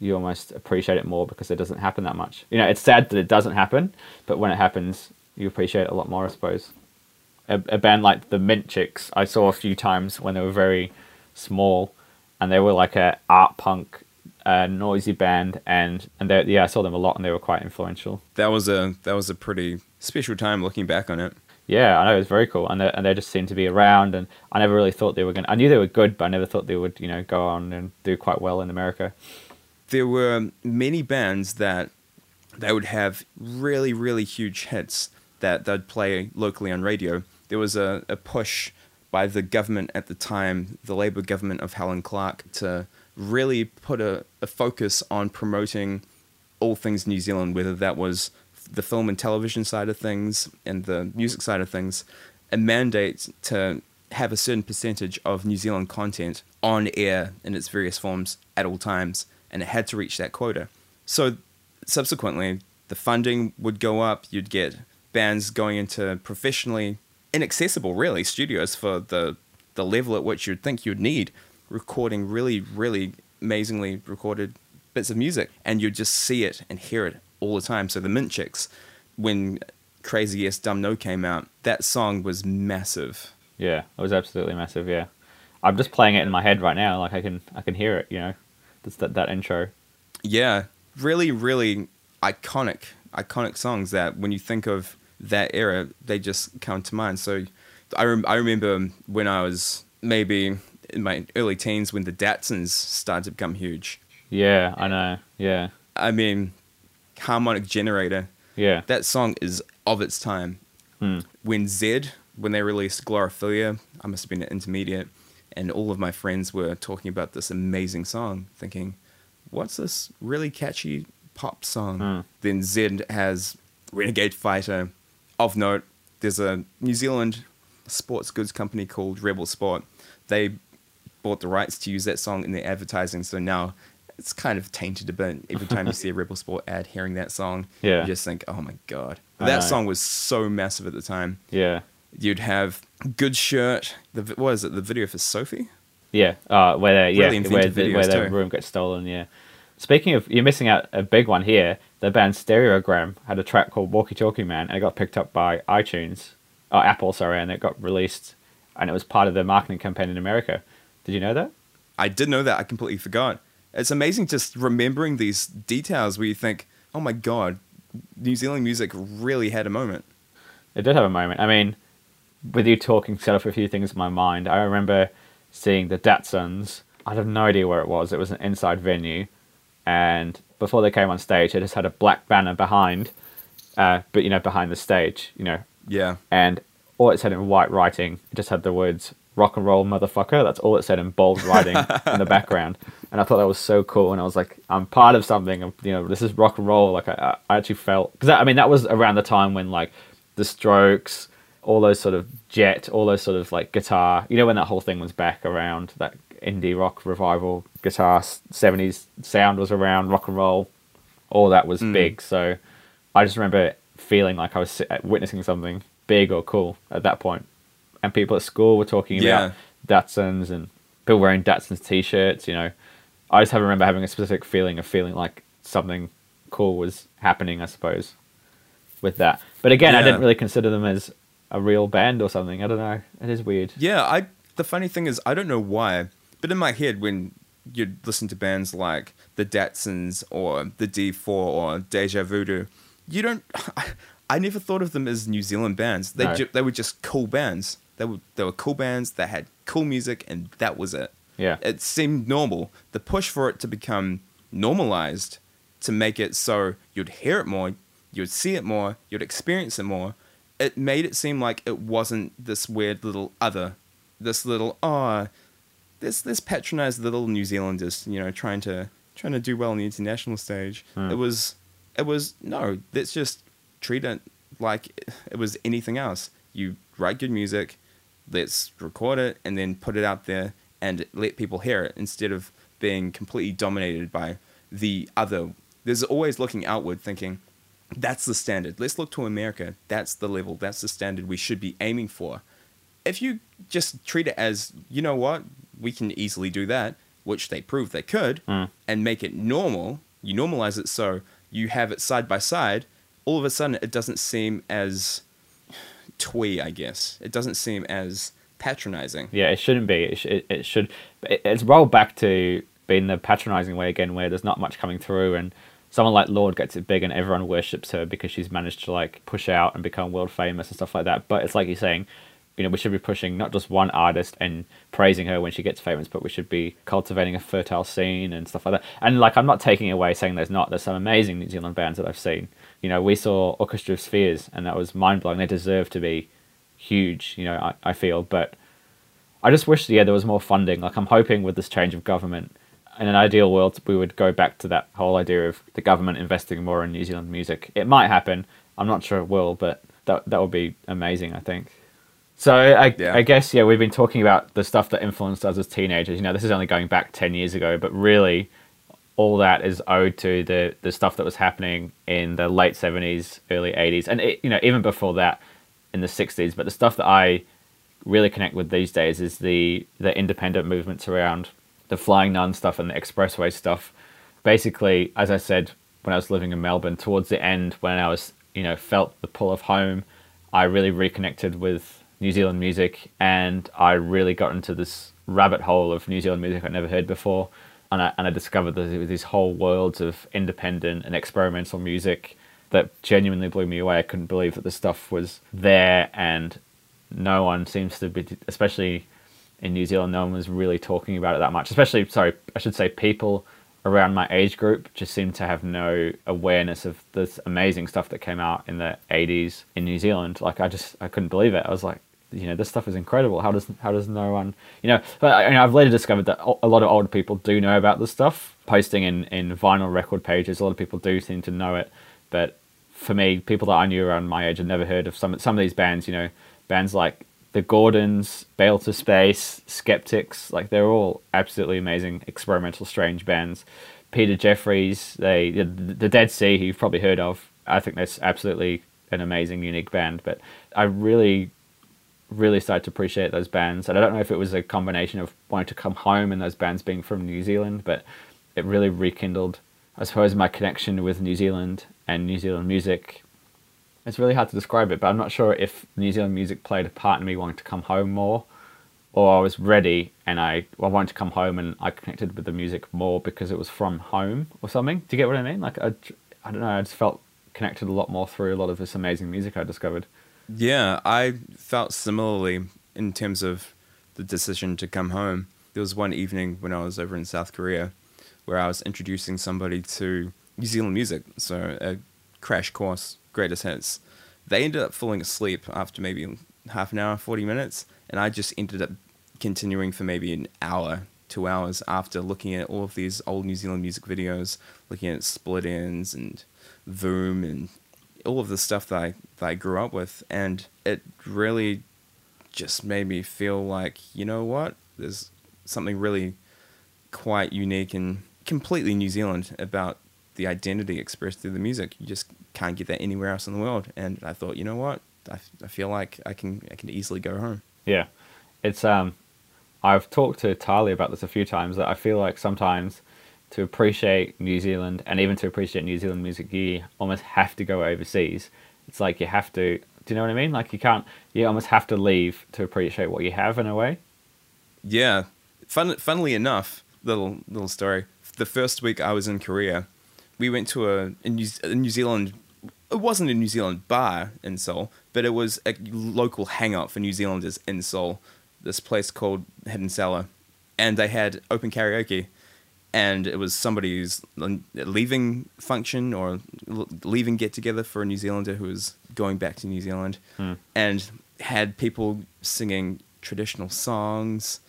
you almost appreciate it more because it doesn't happen that much. You know, it's sad that it doesn't happen, but when it happens, you appreciate it a lot more, I suppose. A, a band like the Mint Chicks, I saw a few times when they were very small, and they were like a art punk, uh, noisy band, and and they, yeah, I saw them a lot, and they were quite influential. That was a that was a pretty special time looking back on it. Yeah, I know it was very cool, and they, and they just seemed to be around, and I never really thought they were going. to I knew they were good, but I never thought they would, you know, go on and do quite well in America. There were many bands that they would have really really huge hits that they'd play locally on radio. There was a, a push by the government at the time, the Labour government of Helen Clark, to really put a, a focus on promoting all things New Zealand, whether that was the film and television side of things and the music side of things, a mandate to have a certain percentage of New Zealand content on air in its various forms at all times, and it had to reach that quota. So subsequently, the funding would go up, you'd get bands going into professionally inaccessible, really, studios for the, the level at which you'd think you'd need, recording really, really amazingly recorded bits of music, and you'd just see it and hear it all the time. So the Mint Chicks, when Crazy Yes Dumb No came out, that song was massive. Yeah, it was absolutely massive. Yeah, I'm just playing it in my head right now. Like I can, I can hear it. You know, that's that that intro. Yeah, really, really iconic, iconic songs that when you think of that era, they just come to mind. So I, rem- I remember when I was maybe in my early teens when the Datsuns started to become huge. Yeah, I know. Yeah, I mean, Harmonic Generator, yeah, that song is of its time. Hmm. When Zed, when they released Glorafilia, I must have been an intermediate, and all of my friends were talking about this amazing song, thinking, what's this really catchy pop song? Hmm. Then Zed has Renegade Fighter. Of note, there's a New Zealand sports goods company called Rebel Sport. They bought the rights to use that song in their advertising, so now it's kind of tainted a bit. Every time you *laughs* see a Rebel Sport ad, hearing that song, Yeah. you just think, oh my god. That song was so massive at the time. yeah, You'd have Goodshirt. The what is it? The video for Sophie. yeah. Uh, where yeah, Really where, the, where their room gets stolen. Yeah. Speaking of, you're missing out a big one here. The band Steriogram had a track called Walkie Talkie Man, and it got picked up by iTunes, oh, Apple, sorry, and it got released, and it was part of their marketing campaign in America. Did you know that? I did know that. I completely forgot. It's amazing just remembering these details where you think, oh my god, New Zealand music really had a moment. It did have a moment. I mean, with you talking, set up a few things in my mind. I remember seeing the Datsuns. I have no idea where it was. It was an inside venue, and before they came on stage, they just had a black banner behind, uh, but you know, behind the stage, you know, Yeah. and all it said in white writing, it just had the words "rock and roll, motherfucker." That's all it said in bold writing *laughs* in the background, and I thought that was so cool. And I was like, I'm part of something. I'm- You know, this is rock and roll. Like I, I actually felt because I mean that was around the time when like the Strokes, all those sort of Jet, all those sort of like guitar. You know, when that whole thing was back around that indie rock revival guitar '70s sound was around rock and roll. All that was hmm. big. So I just remember feeling like I was uh, witnessing something big or cool at that point. And people at school were talking Yeah. about Datsuns and people wearing Datsuns t-shirts. You know, I just have remember having a specific feeling of feeling like something cool was happening. I suppose with that. But again, I didn't really consider them as a real band or something. I don't know. It is weird. Yeah, I. The funny thing is, I don't know why, but in my head, when you'd listen to bands like the Datsuns or the D4 or Deja Voodoo, you don't. *laughs* I, never thought of them as New Zealand bands. They No. ju- they were just cool bands. They were they were cool bands that had cool music, and that was it. Yeah. It seemed normal. The push for it to become normalized, to make it so you'd hear it more, you'd see it more, you'd experience it more, it made it seem like it wasn't this weird little other, this little oh, this this patronized little New Zealanders, you know, trying to trying to do well on the international stage. Hmm. It was it was no, let's just treat it like it was anything else. You write good music, let's record it and then put it out there and let people hear it instead of being completely dominated by the other. There's always looking outward, thinking, that's the standard. Let's look to America. That's the level. That's the standard we should be aiming for. If you just treat it as, you know what, we can easily do that, which they proved they could, Mm. and make it normal, you normalize it so you have it side by side, all of a sudden it doesn't seem as twee, I guess. It doesn't seem as patronizing. Yeah, it shouldn't be. It, sh- it, it should. It, it's rolled back to being the patronizing way again, where there's not much coming through, and someone like Lorde gets it big, and everyone worships her because she's managed to like push out and become world famous and stuff like that. But it's like you're saying, you know, we should be pushing not just one artist and praising her when she gets famous, but we should be cultivating a fertile scene and stuff like that. And like, I'm not taking away saying there's not. There's some amazing New Zealand bands that I've seen. You know, we saw Orchestra of Spheres, and that was mind blowing. They deserve to be huge. You know, I, I feel, but I just wish, yeah, there was more funding. Like, I'm hoping with this change of government, in an ideal world, we would go back to that whole idea of the government investing more in New Zealand music. It might happen. I'm not sure it will, but that that would be amazing. I think. So I, Yeah. I guess yeah, we've been talking about the stuff that influenced us as teenagers. You know, this is only going back ten years ago, but really, all that is owed to the the stuff that was happening in the late seventies, early eighties, and it, you know even before that, in the sixties. But the stuff that I really connect with these days is the the independent movements around the Flying Nun stuff and the Xpressway stuff. Basically, as I said when I was living in Melbourne, towards the end when I was you know felt the pull of home, I really reconnected with New Zealand music and I really got into this rabbit hole of New Zealand music I'd never heard before. And I, and I discovered that there were these whole worlds of independent and experimental music that genuinely blew me away. I couldn't believe that the stuff was there and no one seems to be, especially in New Zealand, no one was really talking about it that much. Especially, sorry, I should say people around my age group just seem to have no awareness of this amazing stuff that came out in the 80s in New Zealand. Like, I just, I couldn't believe it. I was like, you know, this stuff is incredible. How does, how does no one, you know, but you know, I've later discovered that a lot of older people do know about this stuff. Posting in, in vinyl record pages, a lot of people do seem to know it. But for me, people that I knew around my age had never heard of some, some of these bands, you know, bands like the Gordons, Bailter Space, Skeptics, like they're all absolutely amazing experimental strange bands. Peter Jeffries, they the, Dead C, who you've probably heard of. I think that's absolutely an amazing, unique band. But I really, really started to appreciate those bands, and I don't know if it was a combination of wanting to come home and those bands being from New Zealand, but it really rekindled, I suppose, my connection with New Zealand and New Zealand music it's really hard to describe it, but I'm not sure if New Zealand music played a part in me wanting to come home more, or I was ready and I, I wanted to come home and I connected with the music more because it was from home or something. Do you get what I mean? Like I, I don't know. I just felt connected a lot more through a lot of this amazing music I discovered. Yeah, I felt similarly in terms of the decision to come home. There was one evening when I was over in South Korea where I was introducing somebody to New Zealand music, so a crash course, greatest hits. They ended up falling asleep after maybe half an hour, 40 minutes, and I just ended up continuing for maybe an hour, two hours after looking at all of these old New Zealand music videos, looking at split ends and Voom and all of the stuff that I, that I grew up with. And it really just made me feel like, you know what? There's something really quite unique and completely New Zealand about the identity expressed through the music. You just can't get that anywhere else in the world. And I thought, you know what? I, I feel like I can I can easily go home. Yeah, it's um, I've talked to Tali about this a few times that I feel like sometimes to appreciate New Zealand and even to appreciate New Zealand music, you almost have to go overseas. It's like you have to. Do you know what I mean? Like you can't. You almost have to leave to appreciate what you have in a way. Yeah, fun, funnily enough, little little story. The first week I was in Korea, we went to a, a, New, a New Zealand. It wasn't a New Zealand bar in Seoul, but it was a local hangout for New Zealanders in Seoul. This place called Hidden Cellar, and they had open karaoke, and it was somebody's leaving function or leaving get together for a New Zealander who was going back to New Zealand, hmm. and had people singing traditional songs,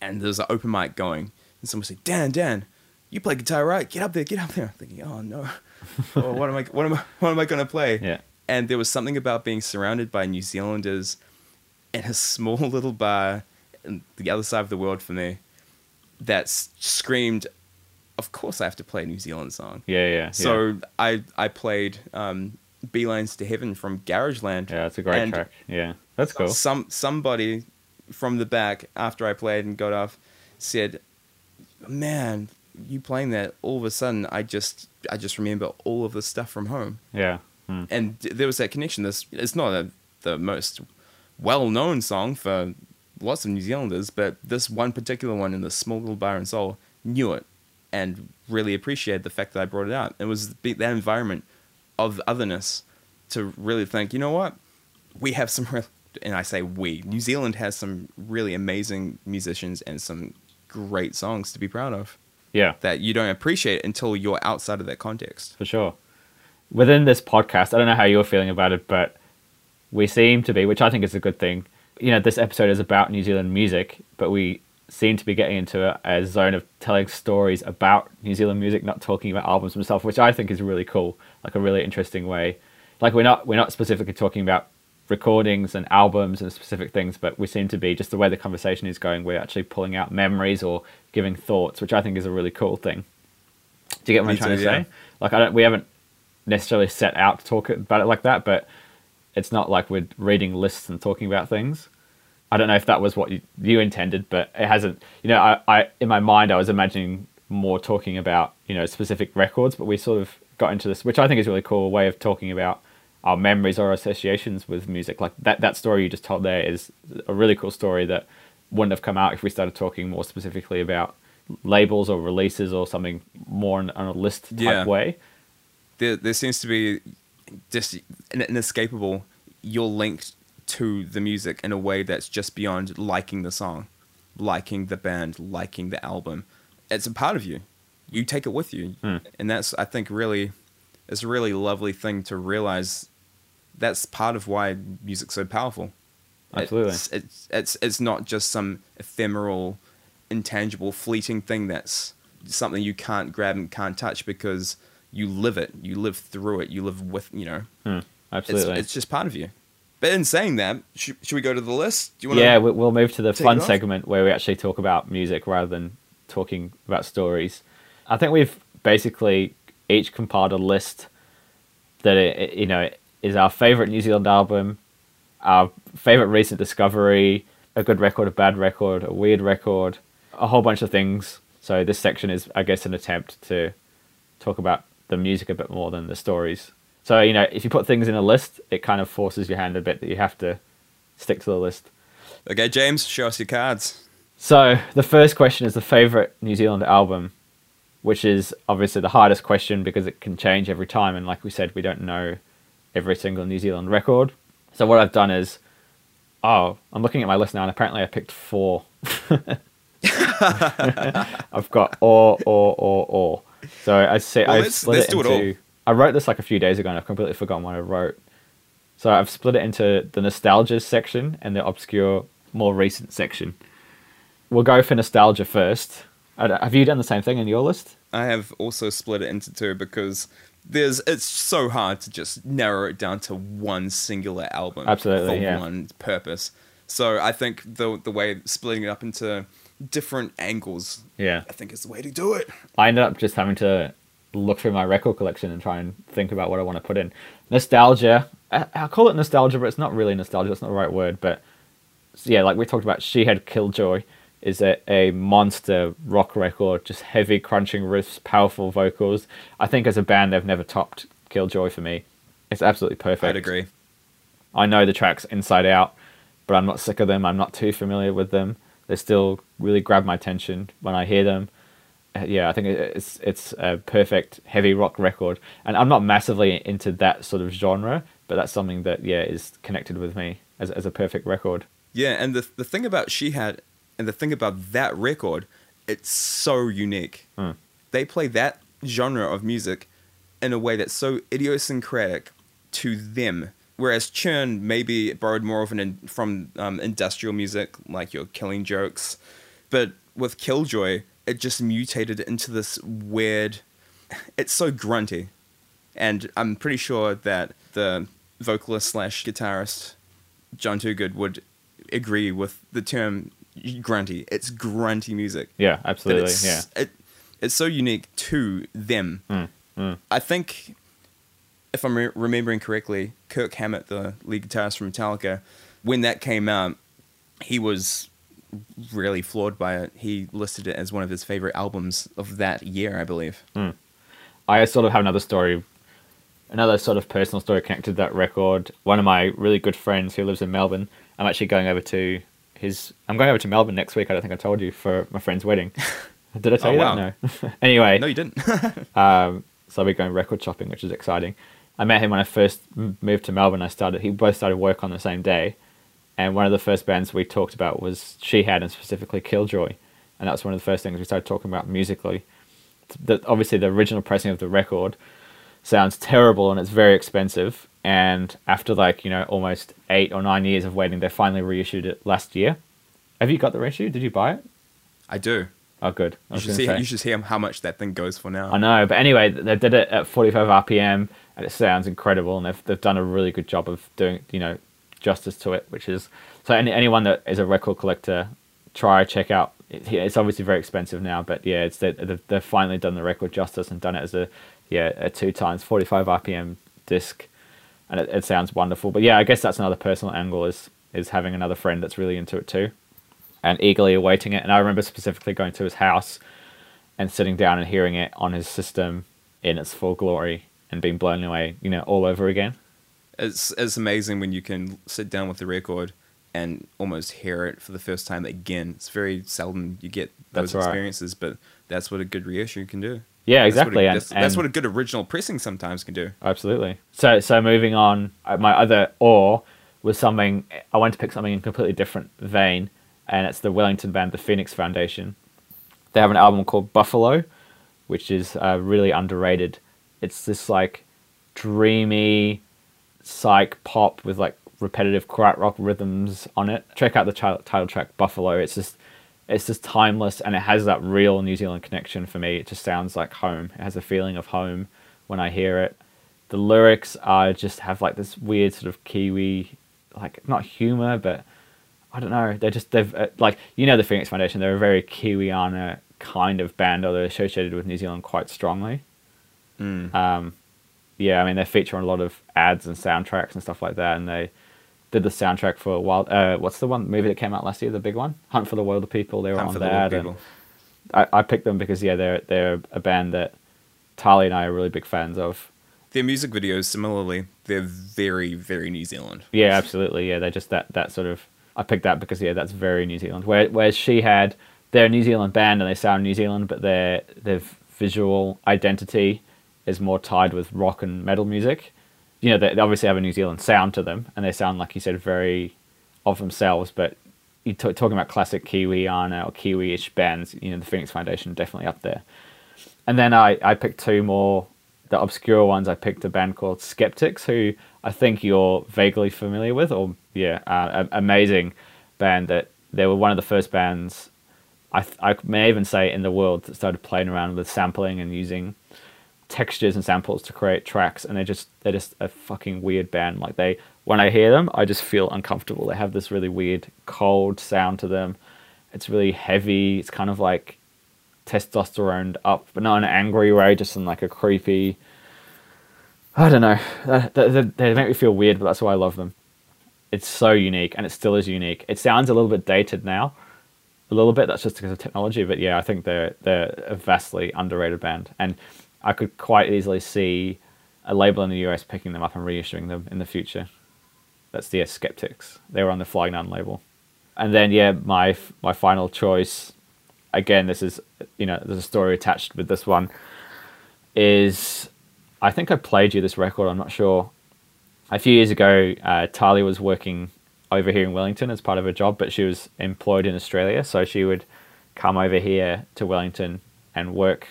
and there's an open mic going, and someone said, "Dan, Dan, you play guitar, right? Get up there, get up there." I'm thinking, "Oh no, *laughs* oh, what am I, what am I, *laughs* what am I gonna play?" Yeah. And there was something about being surrounded by New Zealanders in a *laughs* small little bar in the other side of the world for me that screamed, of course I have to play a New Zealand song. Yeah, yeah. So I I played um, Beelines to Heaven from Garageland. yeah, it's a great track. Yeah, that's cool. Some somebody from the back after I played and got off said, "Man, you playing that all of a sudden I just I just remember all of the stuff from home." Yeah. Hmm. And there was that connection. This it's not a, the most well-known song for lots of New Zealanders, but this one particular one in the small little bar and Seoul knew it and really appreciated the fact that I brought it out. It was that environment of otherness to really think, you know what, we have some, real, and I say we, New Zealand has some really amazing musicians and some great songs to be proud of Yeah. that you don't appreciate until you're outside of that context. for sure. Within this podcast, I don't know how you're feeling about it, but we seem to be, which I think is a good thing. You know, this episode is about New Zealand music, but we seem to be getting into a, a zone of telling stories about New Zealand music, not talking about albums themselves, which I think is really cool, like a really interesting way. Like we're not we're not specifically talking about recordings and albums and specific things, but we seem to be just the way the conversation is going. We're actually pulling out memories or giving thoughts, which I think is a really cool thing. Do you get what Me I'm trying too, to yeah. say? Like I don't, we haven't necessarily set out to talk about it like that, but it's not like we're reading lists and talking about things. I don't know if that was what you, you intended, but it hasn't. You know, I, I in my mind I was imagining more talking about you know specific records, but we sort of got into this, which I think is a really cool way of talking about our memories or associations with music. Like that that story you just told there is a really cool story that wouldn't have come out if we started talking more specifically about labels or releases or something more on, on a list type Yeah. way. there, there seems to be just an inescapable you're linked to the music in a way that's just beyond liking the song liking the band liking the album it's a part of you you take it with you Hmm. and that's i think really it's a really lovely thing to realize that's part of why music's so powerful. Absolutely. it's, it's it's it's not just some ephemeral intangible fleeting thing that's something you can't grab and can't touch because you live it. You live through it. You live with you know. Hmm, it's, absolutely. it's just part of you. But in saying that should, should we go to the list? Do you want yeah, we- we'll move to the fun segment where we actually talk about music rather than talking about stories. I think we've basically each compiled a list that it, it- you know is our favorite New Zealand album, our favorite recent discovery, a good record, a bad record, a weird record, a whole bunch of things. So this section is, I guess, an attempt to talk about the music a bit more than the stories. So you know, if you put things in a list, it kind of forces your hand a bit that you have to stick to the list. okay james show us your cards So the first question is the favorite New Zealand album, which is obviously the hardest question because it can change every time, and like we said, we don't know every single New Zealand record. So what I've done is, oh, I'm looking at my list now, and apparently I picked four. *laughs* I've got or or or or. So I say Well, I split let's it do it all. I wrote this like a few days ago, and I've completely forgotten what I wrote. So I've split it into the nostalgia section and the obscure, more recent section. We'll go for nostalgia first. Have you done the same thing in your list? i have also split it into two because there's it's so hard to just narrow it down to one singular album Absolutely, for yeah. one purpose so i think the the way splitting it up into different angles Yeah. i think is the way to do it I ended up just having to look through my record collection and try and think about what I want to put in. Nostalgia. I, I call it nostalgia, but it's not really nostalgia. That's not the right word. But yeah, like we talked about, Shihad Killjoy is a, a monster rock record, just heavy crunching riffs, powerful vocals. I think as a band, they've never topped Killjoy for me. It's absolutely perfect. i'd agree I know the tracks inside out, but I'm not sick of them. I'm not too familiar with them. They still really grab my attention when I hear them. Uh, Yeah, I think it's it's a perfect heavy rock record, and I'm not massively into that sort of genre, but that's something that yeah is connected with me as as a perfect record. Yeah, and the the thing about Shihad, and the thing about that record, it's so unique. Hmm. They play that genre of music in a way that's so idiosyncratic to them. Whereas Churn maybe borrowed more of an in, from um, industrial music, like your Killing Jokes, but with Killjoy, it just mutated into this weird. It's so grunty, and I'm pretty sure that the vocalist slash guitarist Jon Toogood would agree with the term grunty. It's grunty music. Yeah, But absolutely. it's, Yeah. It, it's so unique to them. Mm, I think, if I'm re- remembering correctly, Kirk Hammett, the lead guitarist from Metallica, when that came out, he was really floored by it. He listed it as one of his favorite albums of that year, I believe. I sort of have another story, another sort of personal story connected to that record. One of my really good friends who lives in Melbourne, I'm actually going over to his. I'm going over to Melbourne next week. I don't think I told you for my friend's wedding. *laughs* Did I tell Oh, you wow. that? No. *laughs* anyway, No, you didn't. *laughs* um, so I'll be going record shopping, which is exciting. I met him when I first moved to Melbourne. I started. He both started work on the same day, and one of the first bands we talked about was Shihad, and specifically Killjoy, and that was one of the first things we started talking about musically. The, obviously, the original pressing of the record sounds terrible and it's very expensive. And after like you know almost eight or nine years of waiting, they finally reissued it last year. Have you got the reissue? Did you buy it? I do. Oh, good. You should, see, you should hear how much that thing goes for now. I know, but anyway, they did it at 45 RPM, and it sounds incredible, and they've they've done a really good job of doing you know justice to it, which is so any, anyone that is a record collector, try check out. It, it's obviously very expensive now, but yeah, it's they, they've, they've finally done the record justice and done it as a yeah a two times 45 RPM disc, and it, it sounds wonderful. But yeah, I guess that's another personal angle is is having another friend that's really into it too, and eagerly awaiting it. And I remember specifically going to his house and sitting down and hearing it on his system in its full glory and being blown away, you know, all over again. It's it's amazing when you can sit down with the record and almost hear it for the first time again. It's very seldom you get those That's right. experiences, but that's what a good reissue can do. Yeah, That's what a- exactly. and, that's, that's what a good original pressing sometimes can do. Absolutely. So so moving on, uh, my other or was something I wanted to pick something in a completely different vein, and it's the Wellington band, the Phoenix Foundation. They have an album called Buffalo, which is uh, really underrated. It's this like dreamy psych pop with like repetitive krautrock rock rhythms on it. Check out the title track Buffalo. It's just it's just timeless and it has that real New Zealand connection for me. It just sounds like home. It has a feeling of home when I hear it. The lyrics are just have like this weird sort of Kiwi, like not humor, but I don't know. They're just they've uh, like you know the Phoenix Foundation. They're a very Kiwiana kind of band, or they're associated with New Zealand quite strongly. Mm. Um, yeah, I mean they feature on a lot of ads and soundtracks and stuff like that, and they did the soundtrack for Wild. Uh, what's the one movie that came out last year? The big one, Hunt for the Wilderpeople. They were Hunt on that, and I, I picked them because yeah, they're they're a band that Tali and I are really big fans of. Their music videos, similarly, they're very, very New Zealand. Yeah, absolutely. Yeah, they're just that that sort of. I picked that because yeah, that's very New Zealand. Where, whereas Shihad, they're a New Zealand band and they sound New Zealand, but their their visual identity is more tied with rock and metal music. You know, they, obviously have a New Zealand sound to them, and they sound like you said very of themselves. But you t- talking about classic Kiwi Kiwiana or Kiwi-ish bands, you know, the Phoenix Foundation definitely up there. And then I, I picked two more, the obscure ones. I picked a band called Skeptics, who I think you're vaguely familiar with, or yeah, uh, amazing band that they were one of the first bands, I, I may even say in the world that started playing around with sampling and using textures and samples to create tracks and they're just they're just a fucking weird band. Like they when i hear them i just feel uncomfortable. They have this really weird cold sound to them. It's really heavy. It's kind of like testosterone up but not in an angry way just in like a creepy i don't know. They make me feel weird but that's why i love them. It's so unique and it still is unique. It sounds a little bit dated now. A little bit. That's just because of technology, but yeah, I think they're they're a vastly underrated band, and I could quite easily see a label in the US picking them up and reissuing them in the future. That's the Skeptics. They were on the Flying Nun label, and then yeah, my my final choice. Again, this is you know there's a story attached with this one. Is I think I played you this record. I'm not sure. A few years ago, uh, Talia was working over here in Wellington as part of her job, but she was employed in Australia, so she would come over here to Wellington and work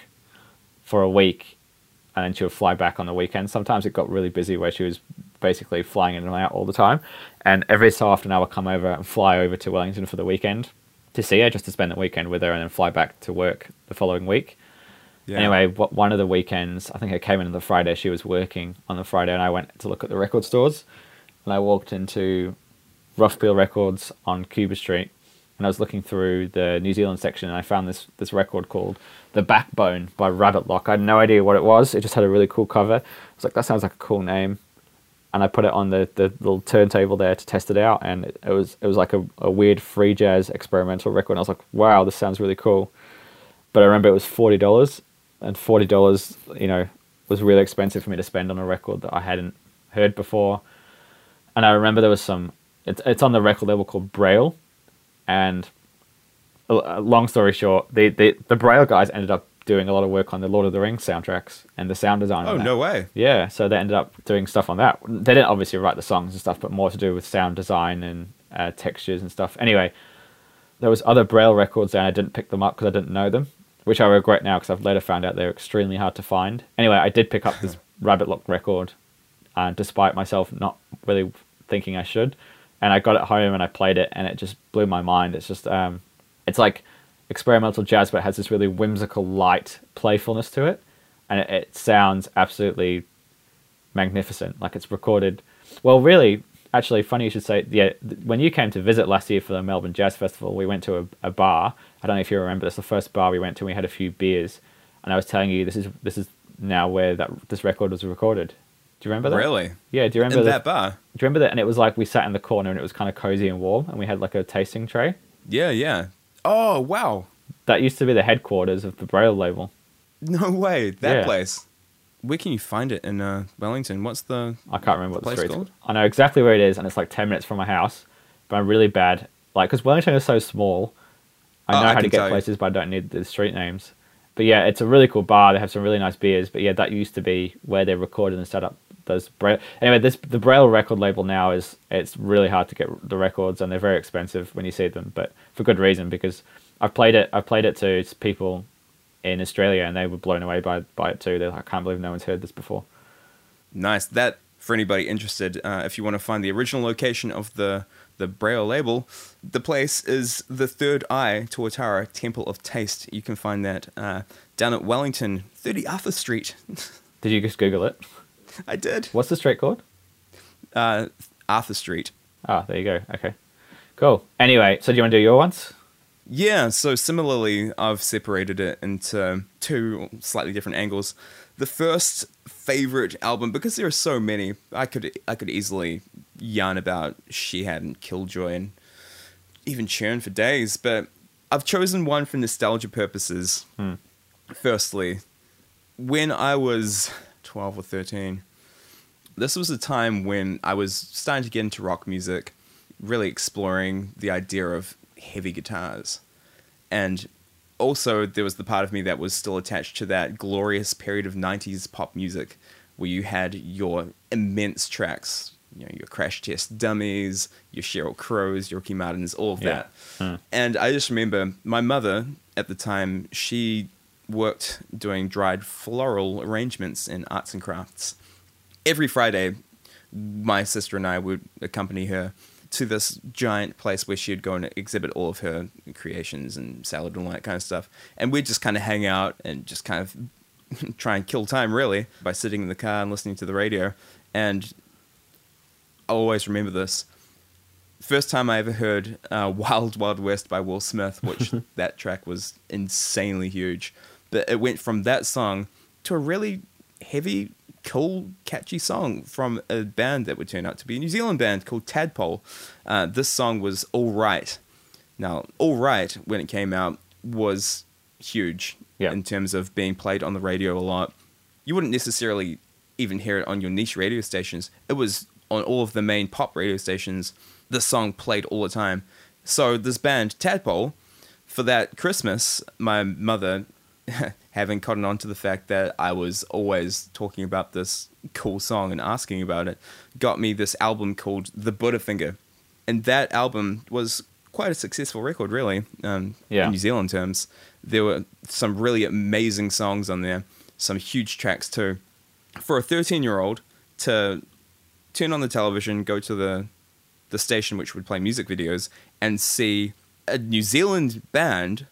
for a week, and then she would fly back on the weekend. Sometimes it got really busy where she was basically flying in and out all the time, and every so often I would come over and fly over to Wellington for the weekend to see her, just to spend the weekend with her, and then fly back to work the following week. Yeah. Anyway, one of the weekends, I think I came in on the Friday. She was working on the Friday, and I went to look at the record stores. And I walked into Rough Peel Records on Cuba Street, and I was looking through the New Zealand section, and I found this this record called "The Backbone" by Rabbit Lock. I had no idea what it was. It just had a really cool cover. I was like, that sounds like a cool name, and I put it on the, the little turntable there to test it out, and it, it was it was like a, a weird free jazz experimental record. And I was like, wow, this sounds really cool. But I remember it was forty dollars, and forty dollars, you know, was really expensive for me to spend on a record that I hadn't heard before. And I remember there was some. It's it's on the record label called Braille, and uh, long story short, the, the the Braille guys ended up doing a lot of work on the Lord of the Rings soundtracks and the sound design. Oh, no way. Yeah, so they ended up doing stuff on that. They didn't obviously write the songs and stuff, but more to do with sound design and uh, textures and stuff. Anyway, there was other Braille records and I didn't pick them up because I didn't know them, which I regret now because I've later found out they're extremely hard to find. Anyway, I did pick up this *laughs* Rabbit Lock record, uh, despite myself not really thinking I should, and I got it home and I played it and it just blew my mind. It's just um, it's like experimental jazz, but it has this really whimsical, light playfulness to it, and it, it sounds absolutely magnificent. Like it's recorded. Well, really, actually, funny you should say. Yeah, when you came to visit last year for the Melbourne Jazz Festival, we went to a, a bar. I don't know if you remember this. The first bar we went to, we had a few beers, and I was telling you this is this is now where that this record was recorded. Do you remember that? Really? Yeah. Do you remember the- that bar? Do you remember that? And it was like we sat in the corner and it was kind of cozy and warm, and we had like a tasting tray. Yeah, yeah. Oh, wow. That used to be the headquarters of the Braille label. No way. That Yeah. place. Where can you find it in uh, Wellington? What's the. I can't remember what the street's called? I know exactly where it is, and it's like ten minutes from my house. But I'm really bad, like because Wellington is so small. I Oh, know I how to get tell you. places, but I don't need the street names. But yeah, it's a really cool bar. They have some really nice beers. But yeah, that used to be where they recorded and set up those Braille. Anyway, this the Braille record label now is it's really hard to get the records, and they're very expensive when you see them. But for good reason because I've played it. I've played it to people in Australia, and they were blown away by by it too. They're like, I can't believe no one's heard this before. Nice. That, for anybody interested, uh, if you want to find the original location of the, the Braille label, the place is the Third Eye Tuatara Temple of Taste. You can find that uh, down at Wellington, 30 Arthur Street. *laughs* Did you just Google it? *laughs* I did. What's the street called? Uh, Arthur Street. Ah, there you go. Okay, cool. Anyway, so do you want to do your ones? Yeah, so similarly, I've separated it into two slightly different angles. The first favorite album, because there are so many, I could I could easily yarn about Shihad and Killjoy and even churn for days, but I've chosen one for nostalgia purposes. Firstly, when I was 12 or 13, this was a time when I was starting to get into rock music, really exploring the idea of heavy guitars. And also, there was the part of me that was still attached to that glorious period of 90s pop music where you had your immense tracks, you know, your Crash Test Dummies, your Sheryl Crows, your Ricky Martins, all of Yeah. that. Hmm. And I just remember my mother at the time, she worked doing dried floral arrangements in arts and crafts. Every Friday, my sister and I would accompany her to this giant place where she'd go and exhibit all of her creations and salad and all that kind of stuff. And we'd just kind of hang out and just kind of *laughs* try and kill time, really, by sitting in the car and listening to the radio. And I'll always remember this. First time I ever heard uh, *laughs* Wild Wild West by Will Smith, which *laughs* that track was insanely huge. But it went from that song to a really heavy, cool, catchy song from a band that would turn out to be a New Zealand band called Tadpole. Uh, this song was All Right. Now, All Right, when it came out, was huge Yeah. in terms of being played on the radio a lot. You wouldn't necessarily even hear it on your niche radio stations. It was on all of the main pop radio stations. The song played all the time. So this band, Tadpole, for that Christmas, my mother, *laughs* having cottoned on to the fact that I was always talking about this cool song and asking about it, got me this album called The Buddhafinger. And that album was quite a successful record, really, um, Yeah. in New Zealand terms. There were some really amazing songs on there, some huge tracks too. For a 13 year old to turn on the television, go to the the station which would play music videos, and see a New Zealand band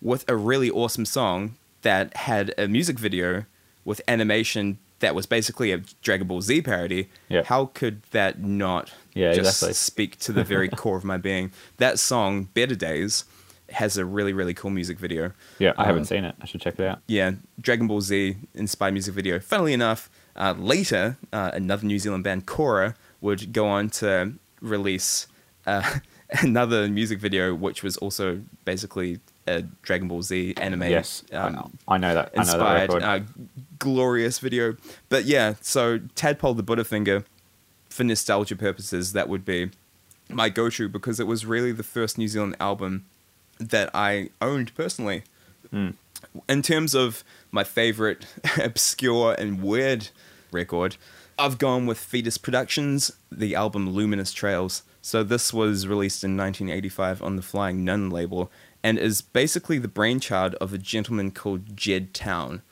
with a really awesome song that had a music video with animation that was basically a Dragon Ball Z parody. Yeah. How could that not Yeah, just exactly. speak to the very *laughs* core of my being. That song, Better Days, has a really, really cool music video. Yeah, I haven't Um, seen it. I should check it out. yeah, Dragon Ball Z inspired music video. Funnily enough, uh, later, uh, another New Zealand band, Kora, would go on to release uh, *laughs* another music video, which was also basically a Dragon Ball Z anime. yes, um, I, know that. I know that inspired, uh, glorious video. But yeah, so Tadpole the Buddhafinger, for nostalgia purposes, that would be my go-to because it was really the first New Zealand album that I owned personally. Mm. In terms of my favorite *laughs* obscure and weird record, I've gone with Fetus Productions, the album Luminous Trails. So this was released in 1985 on the Flying Nun label and is basically the brainchild of a gentleman called Jed Town.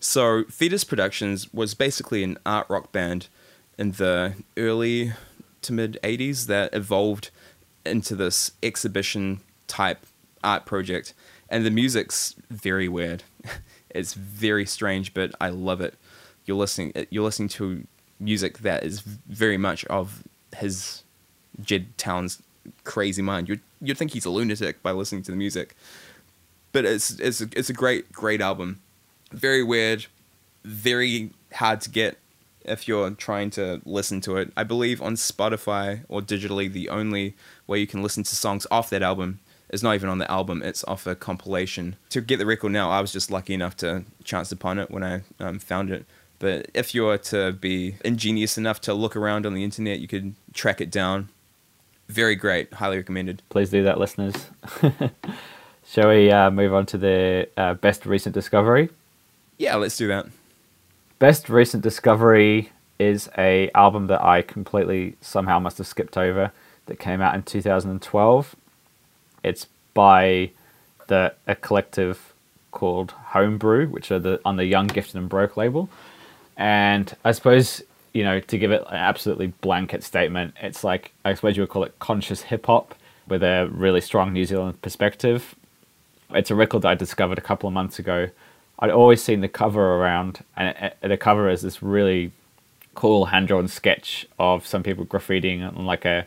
So Fetus Productions was basically an art rock band in the early to mid 80s that evolved into this exhibition type art project. And the music's very weird. *laughs* It's very strange but i love it. You're listening uh, you're listening to music that is very much of his jed town's crazy mind you'd, you'd think he's a lunatic by listening to the music but it's it's a, it's a great great album very weird very hard to get if you're trying to listen to it. I believe on Spotify or digitally, the only way you can listen to songs off that album is not even on the album, it's off a compilation. To get the record now, I was just lucky enough to chance upon it when I um, found it. But if you were to be ingenious enough to look around on the internet, you could track it down. Very great, highly recommended. Please do that, listeners. *laughs* Shall we uh, move on to the uh, best recent discovery? Yeah, let's do that. Best recent discovery is a album that I completely somehow must have skipped over that came out in 2012. It's by the a collective called Homebrew, which are the on the Young Gifted and Broke label. And I suppose you know to give it an absolutely blanket statement, it's like I suppose you would call it conscious hip hop with a really strong New Zealand perspective. It's a record that I discovered a couple of months ago. I'd always seen the cover around, and the cover is this really cool hand drawn sketch of some people graffitiing on like a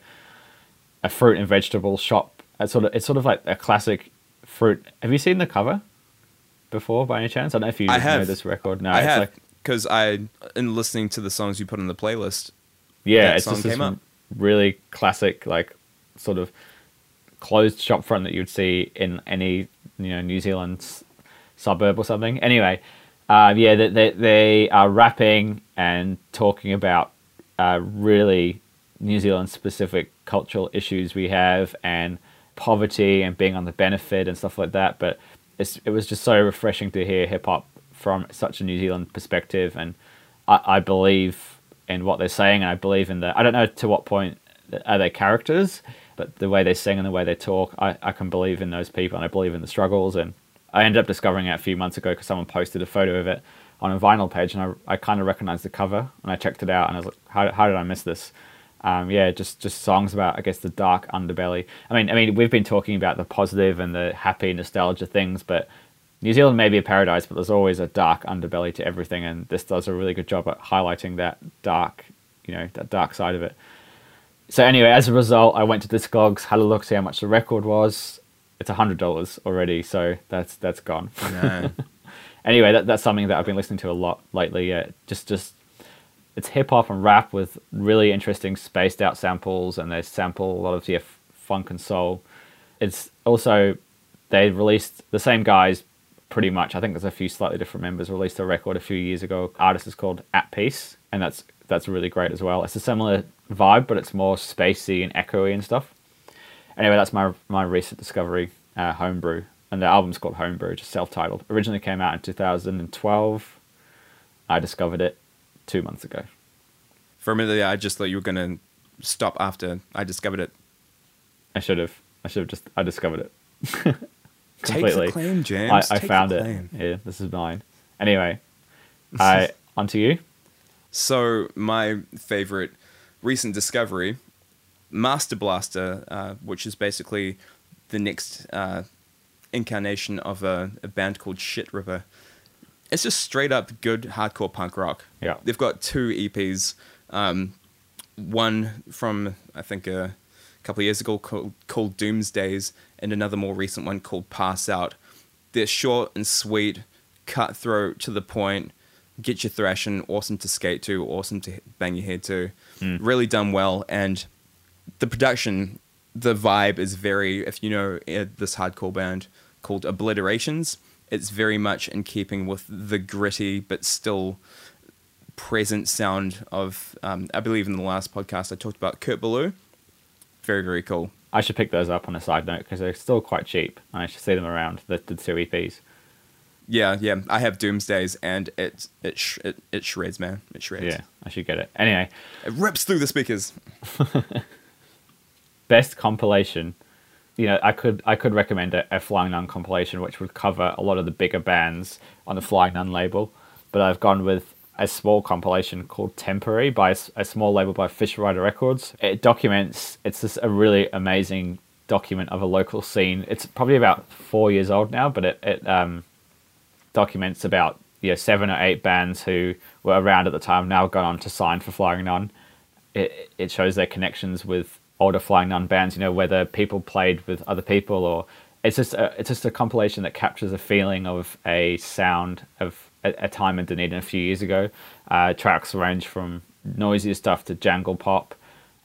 a fruit and vegetable shop. It's sort of it's sort of like a classic fruit. Have you seen the cover before by any chance? I don't know if you I know have. this record. No, I it's have like because I, in listening to the songs you put on the playlist, yeah, that it's song just this came up. really classic like sort of closed shop front that you'd see in any you know New Zealand suburb or something. Anyway, uh, yeah, they, they they are rapping and talking about uh, really New Zealand specific cultural issues we have and poverty and being on the benefit and stuff like that. But it's, it was just so refreshing to hear hip hop from such a New Zealand perspective, and I, I believe in what they're saying, and I believe in the. I don't know to what point are they characters, but the way they sing and the way they talk, I, I can believe in those people, and I believe in the struggles. And I ended up discovering it a few months ago because someone posted a photo of it on a vinyl page, and I, I kind of recognized the cover, and I checked it out, and I was like, how, how did I miss this? Um, yeah, just just songs about I guess the dark underbelly. I mean, I mean, we've been talking about the positive and the happy nostalgia things, but New Zealand may be a paradise, but there's always a dark underbelly to everything, and this does a really good job at highlighting that dark, you know, that dark side of it. So anyway, as a result, I went to Discogs, had a look, see how much the record was. It's hundred dollars already, so that's that's gone. no. *laughs* anyway, that, that's something that I've been listening to a lot lately. Yeah, just just it's hip hop and rap with really interesting spaced out samples, and they sample a lot of yeah, funk and soul. It's also they released the same guys pretty much. I think there's a few slightly different members released a record a few years ago. Artist is called At Peace, and that's that's really great as well. It's a similar vibe, but it's more spacey and echoey and stuff. Anyway, that's my my recent discovery, uh, Homebrew, and the album's called Homebrew, just self-titled. Originally came out in 2012. I discovered it two months ago. For a minute, I just thought you were gonna stop after I discovered it. I should have. I should have just. I discovered it. *laughs* Take Completely. the claim, James. I, I Take the found it. Yeah, this is mine. Anyway, I *laughs* onto you. So my favorite recent discovery, Master Blaster, uh, which is basically the next uh, incarnation of a, a band called Shit River. It's just straight up good hardcore punk rock. Yeah. They've got two EPs. Um, one from I think a couple of years ago called, called Doomsdays, and another more recent one called Pass Out. They're short and sweet, cutthroat to the point, get you thrashing, awesome to skate to, awesome to bang your head to. Really done well, and the production, the vibe is very. If you know uh, this hardcore band called Obliterations, it's very much in keeping with the gritty but still present sound of. Um, I believe in the last podcast I talked about Kurt Ballou. Very very cool. I should pick those up on a side note because they're still quite cheap, and I should see them around the, the two EPs. Yeah, yeah. I have Doomsdays, and it it sh- it, it shreds, man. It shreds. Yeah, I should get it. Anyway, It rips through the speakers. *laughs* best compilation. You know, I could I could recommend a, a Flying Nun compilation, which would cover a lot of the bigger bands on the Flying Nun label. But I've gone with a small compilation called Temporary by a small label by Fishrider Records. It documents. It's just a really amazing document of a local scene. It's probably about four years old now, but it, it um, documents about you know seven or eight bands who were around at the time now gone on to sign for Flying Nun. It it shows their connections with older Flying Nun bands. You know whether people played with other people or it's just a, it's just a compilation that captures a feeling of a sound of a, a time in Dunedin a few years ago. Uh, tracks range from noisier stuff to jangle pop,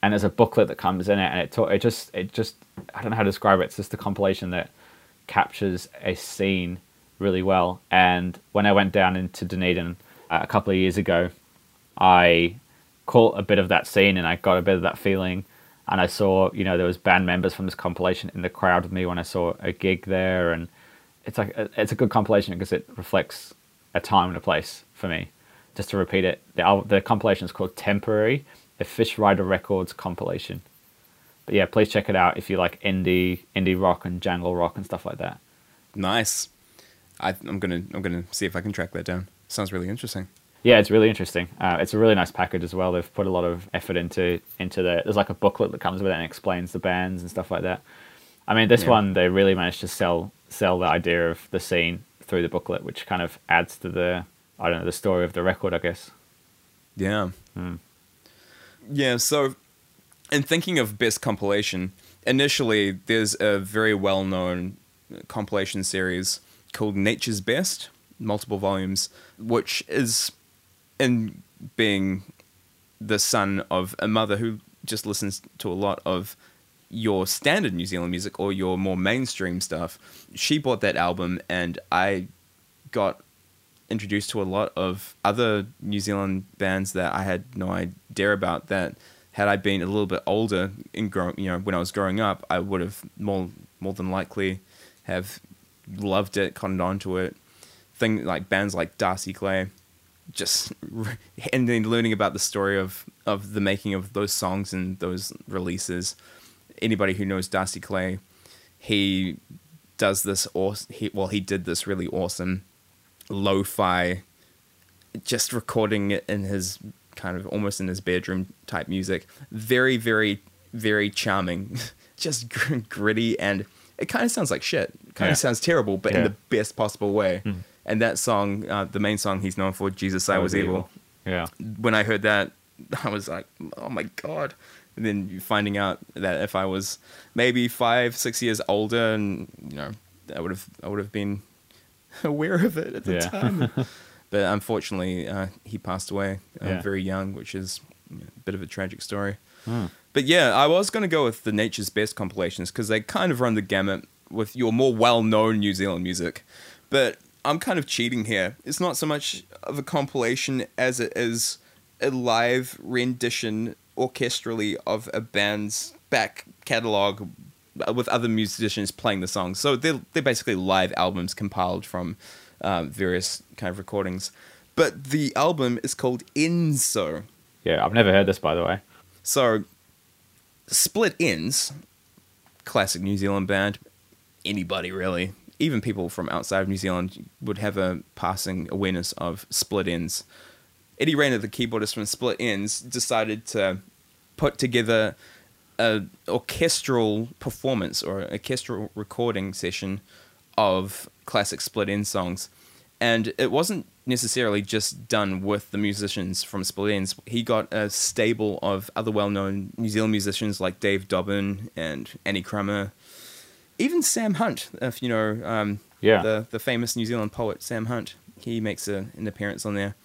and there's a booklet that comes in it, and it ta- it just it just I don't know how to describe it. It's just a compilation that captures a scene really well. And when I went down into Dunedin uh, a couple of years ago, I caught a bit of that scene and I got a bit of that feeling. And I saw, you know, there was band members from this compilation in the crowd with me when I saw a gig there, and it's like it's a good compilation because it reflects a time and a place for me. Just to repeat it, the the compilation is called Temporary, a Fishrider Records compilation. But yeah, please check it out if you like indie indie rock and jangle rock and stuff like that. Nice. I, I'm gonna I'm gonna see if I can track that down. Sounds really interesting. Yeah, it's really interesting. Uh, it's a really nice package as well. They've put a lot of effort into into the. There's like a booklet that comes with it and explains the bands and stuff like that. I mean, this Yeah. one they really managed to sell sell the idea of the scene through the booklet, which kind of adds to the I don't know the story of the record, I guess. Yeah. Hmm. Yeah, so in thinking of best compilation, initially there's a very well known compilation series called Nature's Best, multiple volumes, which is in being the son of a mother who just listens to a lot of your standard New Zealand music or your more mainstream stuff. She bought that album and I got introduced to a lot of other New Zealand bands that I had no idea about. That had I been a little bit older in grow, you know, when I was growing up, I would have more more than likely have loved it, cottoned onto it. Thing like bands like Darcy Clay, just *laughs* and then learning about the story of of the making of those songs and those releases. Anybody who knows Darcy Clay, he does this awesome. He, well, he did this really awesome lo-fi just recording it in his kind of almost in his bedroom type music very very very charming *laughs* just gr- gritty and it kind of sounds like shit kind Yeah. of sounds terrible but in the best possible way and that song uh, the main song he's known for jesus i, was, evil. Yeah. when i heard that *laughs* i was like oh my god and then finding out that if i was maybe five six years older and you know i would have i would have been *laughs* aware of it at the Yeah. time. *laughs* but unfortunately, uh, he passed away uh, Yeah. very young, which is a bit of a tragic story. Hmm. But yeah, I was going to go with the Nature's Best compilations because they kind of run the gamut with your more well known New Zealand music. But I'm kind of cheating here. It's not so much of a compilation as it is a live rendition orchestrally of a band's back catalog with other musicians playing the songs. So they're, they're basically live albums compiled from um, various kind of recordings. But the album is called ENZSO. Yeah. I've never heard this, by the way. So, Split Enz, classic New Zealand band. Anybody really, even people from outside of New Zealand, would have a passing awareness of Split Enz. Eddie Rayner, the keyboardist from Split Enz, decided to put together a orchestral performance or an orchestral recording session of classic Split Enz songs, and it wasn't necessarily just done with the musicians from Split Enz. He got a stable of other well-known New Zealand musicians like Dave Dobbyn and Annie Crummer, even Sam Hunt. If you know, um, Yeah. the the famous New Zealand poet Sam Hunt, he makes a, an appearance on there,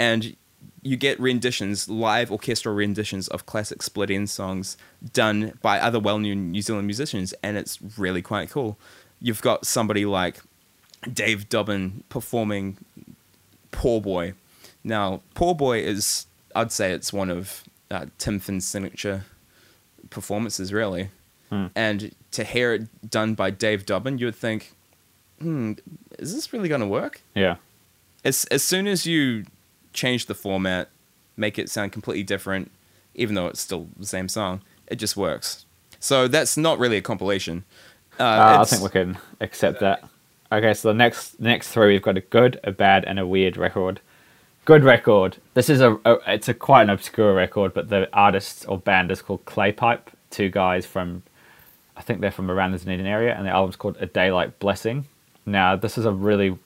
and you get renditions, live orchestral renditions of classic Split Enz songs done by other well-known New Zealand musicians, and it's really quite cool. You've got somebody like Dave Dobbyn performing Poor Boy. Now, Poor Boy is, I'd say it's one of uh, Tim Finn's signature performances, really. Hmm. And to hear it done by Dave Dobbyn, you would think, hmm, is this really going to work? Yeah. As, as soon as you change the format, make it sound completely different, even though it's still the same song, it just works. So that's not really a compilation. Uh, Uh, I think we can accept that. Okay, so the next next three we've got a good, a bad, and a weird record. Good record. This is a, a it's a quite an obscure record, but the artist or band is called Claypipe. Two guys from, I think they're from around the Dunedin area, and the album's called A Daylight Blessing. Now this is a really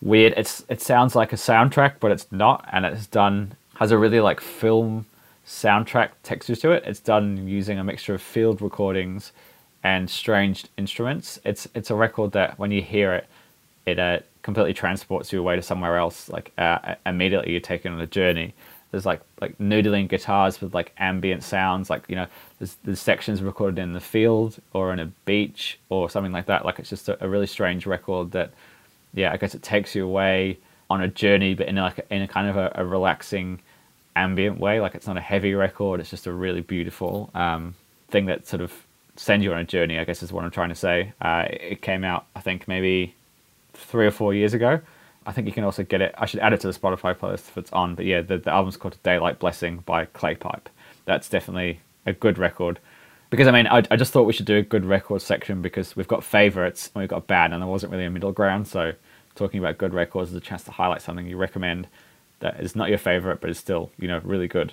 weird. It's it sounds like a soundtrack, but it's not, and it's done has a really like film soundtrack texture to it. It's done using a mixture of field recordings and strange instruments. It's it's a record that when you hear it, it uh, completely transports you away to somewhere else. Like uh, immediately you're taken on a journey. There's like like noodling guitars with like ambient sounds. Like you know, there's there's sections recorded in the field or on a beach or something like that. Like it's just a, a really strange record that, yeah, I guess it takes you away on a journey, but in like a, in a kind of a, a relaxing, ambient way. Like it's not a heavy record. It's just a really beautiful um, thing that sort of sends you on a journey. I guess is what I'm trying to say. Uh, it came out, I think, maybe three or four years ago. I think you can also get it. I should add it to the Spotify playlist if it's on. But yeah, the, the album's called Daylight Blessing by Claypipe. That's definitely a good record. Because I mean, I, I just thought we should do a good record section because we've got favorites and we've got bad, and there wasn't really a middle ground. So talking about good records is a chance to highlight something you recommend that is not your favorite, but is still you know really good.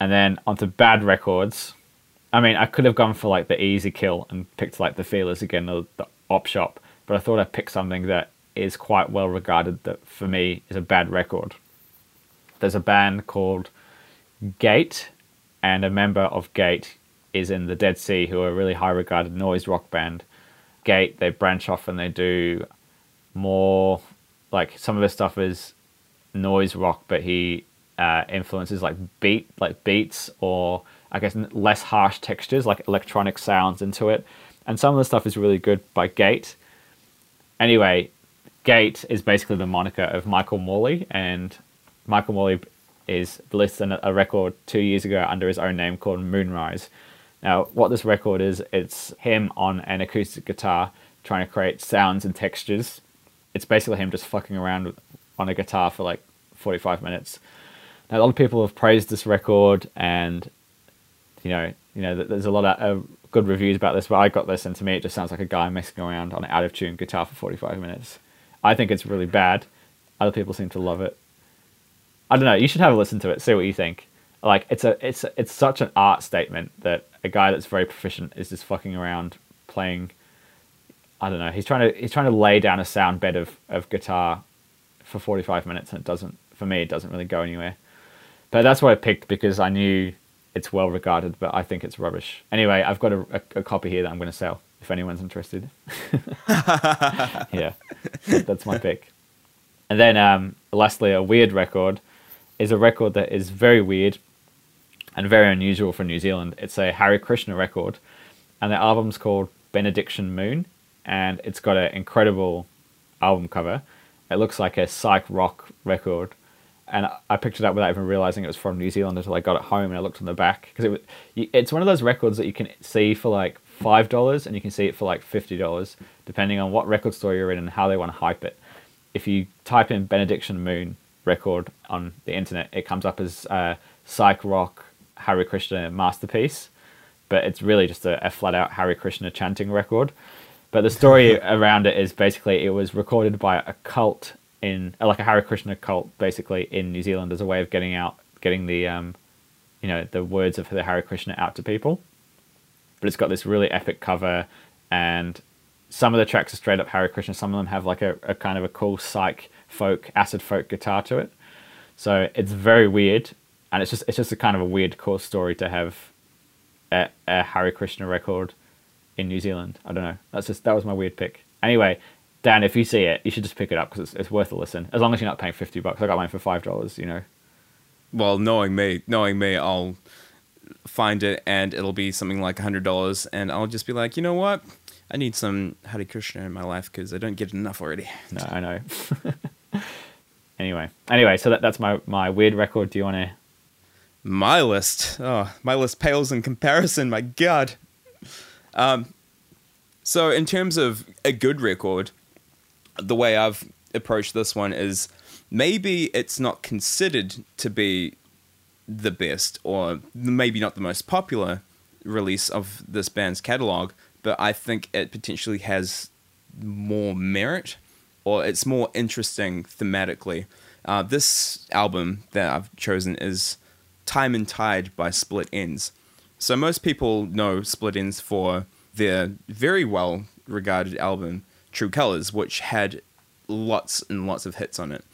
And then onto bad records. I mean, I could have gone for like the easy kill and picked like the Feelers again, the, the op shop, but I thought I'd pick something that is quite well regarded that for me is a bad record. There's a band called Gate, and a member of Gate is in the Dead C, who are a really high regarded noise rock band. Gate, they branch off and they do more like some of his stuff is noise rock, but he uh, influences like beat, like beats, or I guess less harsh textures, like electronic sounds into it. And some of the stuff is really good by Gate. Anyway, Gate is basically the moniker of Michael Morley, and Michael Morley is released a record two years ago under his own name called Moonrise. Now, what this record is, it's him on an acoustic guitar trying to create sounds and textures. It's basically him just fucking around on a guitar for like 45 minutes. Now, a lot of people have praised this record, and you know, you know, there's a lot of uh, good reviews about this. But I got this, and to me, it just sounds like a guy messing around on an out of tune guitar for 45 minutes. I think it's really bad. Other people seem to love it. I don't know. You should have a listen to it. See what you think. Like it's a it's it's such an art statement that a guy that's very proficient is just fucking around playing. I don't know. He's trying to he's trying to lay down a sound bed of of guitar for 45 minutes, and it doesn't. For me, it doesn't really go anywhere. But that's what I picked because I knew it's well regarded, but I think it's rubbish. Anyway, I've got a, a, a copy here that I'm going to sell if anyone's interested. *laughs* yeah, that's my pick. And then, um, lastly, a weird record is a record that is very weird and very unusual for New Zealand. It's a Hare Krishna record, and the album's called Benediction Moon, and it's got an incredible album cover. It looks like a psych rock record, and I picked it up without even realizing it was from New Zealand until I got it home and I looked on the back because it was, it's one of those records that you can see for like five dollars and you can see it for like fifty dollars, depending on what record store you're in and how they want to hype it. If you type in Benediction Moon record on the internet, it comes up as uh, psych rock Hare Krishna masterpiece, but it's really just a, a flat out Hare Krishna chanting record. But the story *laughs* around it is basically it was recorded by a cult in like a Hare Krishna cult, basically in New Zealand as a way of getting out, getting the um, you know, the words of the Hare Krishna out to people. But it's got this really epic cover, and some of the tracks are straight up Hare Krishna. Some of them have like a, a kind of a cool psych folk, acid folk guitar to it. So it's very weird, and it's just it's just a kind of a weird core story to have a, a Hare Krishna record in New Zealand. I don't know. That's just that was my weird pick. Anyway, Dan, if you see it, you should just pick it up because it's, it's worth a listen. As long as you're not paying fifty bucks. I got mine for five dollars. You know. Well, knowing me, knowing me, I'll find it and it'll be something like hundred dollars, and I'll just be like, you know what? I need some Hare Krishna in my life because I don't get enough already. *laughs* No, I know. *laughs* anyway, anyway, so that, that's my my weird record. Do you want to? My list, oh, my list pales in comparison. My God. Um, so in terms of a good record, the way I've approached this one is maybe it's not considered to be the best or maybe not the most popular release of this band's catalog, but I think it potentially has more merit or it's more interesting thematically. Uh, this album that I've chosen is Time and Tide by Split Enz. So most people know Split Enz for their very well regarded album True Colors, which had lots and lots of hits on it.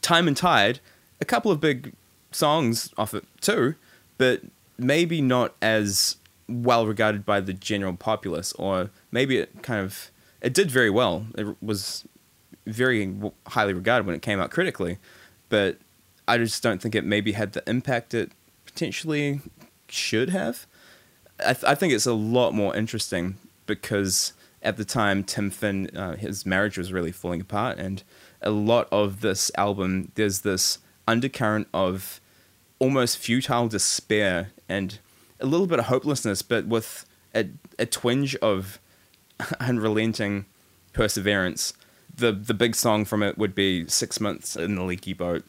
Time and Tide, a couple of big songs off it too, but maybe not as well regarded by the general populace, or maybe it kind of it did very well. It was very highly regarded when it came out critically, but I just don't think it maybe had the impact it potentially should have. I, th- I think it's a lot more interesting because at the time Tim Finn uh, his marriage was really falling apart, and a lot of this album there's this undercurrent of almost futile despair and a little bit of hopelessness, but with a, a twinge of *laughs* unrelenting perseverance. The the big song from it would be Six Months in the Leaky Boat.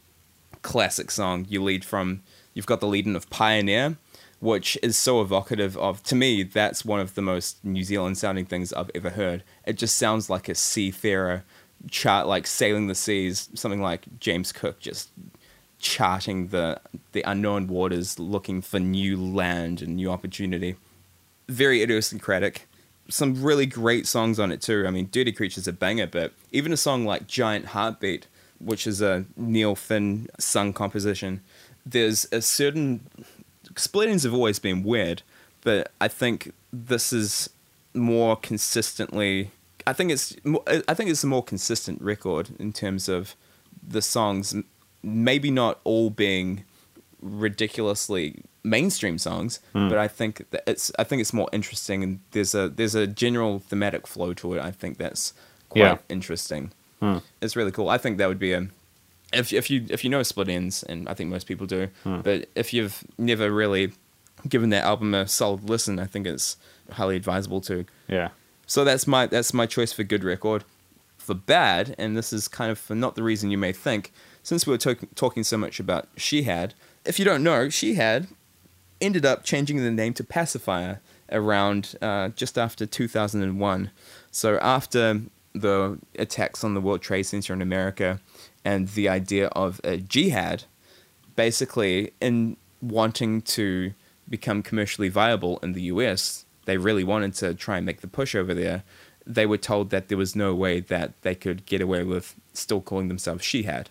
Classic song. You lead from you've got the lead in of Pioneer, which is so evocative of to me, that's one of the most New Zealand sounding things I've ever heard. It just sounds like a seafarer chart like sailing the seas, something like James Cook just charting the the unknown waters, looking for new land and new opportunity. Very idiosyncratic. Some really great songs on it too. I mean, Dirty Creature's a banger, but even a song like Giant Heartbeat, which is a Neil Finn sung composition, there's a certain Split Enz have always been weird, but I think this is more consistently. I think it's I think it's a more consistent record in terms of the songs maybe not all being ridiculously mainstream songs, Hmm. but I think that it's I think it's more interesting and there's a there's a general thematic flow to it. I think that's quite Yeah. interesting. Hmm. It's really cool. I think that would be a if if you if you know Split Enz, and I think most people do, Hmm. but if you've never really given that album a solid listen, I think it's highly advisable to. Yeah. So that's my that's my choice for good record. For bad, and this is kind of for not the reason you may think. Since we were talk- talking so much about Shihad, if you don't know, Shihad ended up changing the name to Pacifier around uh, just after 2001. So after the attacks on the World Trade Center in America and the idea of a jihad, basically in wanting to become commercially viable in the US, they really wanted to try and make the push over there. They were told that there was no way that they could get away with still calling themselves Shihad.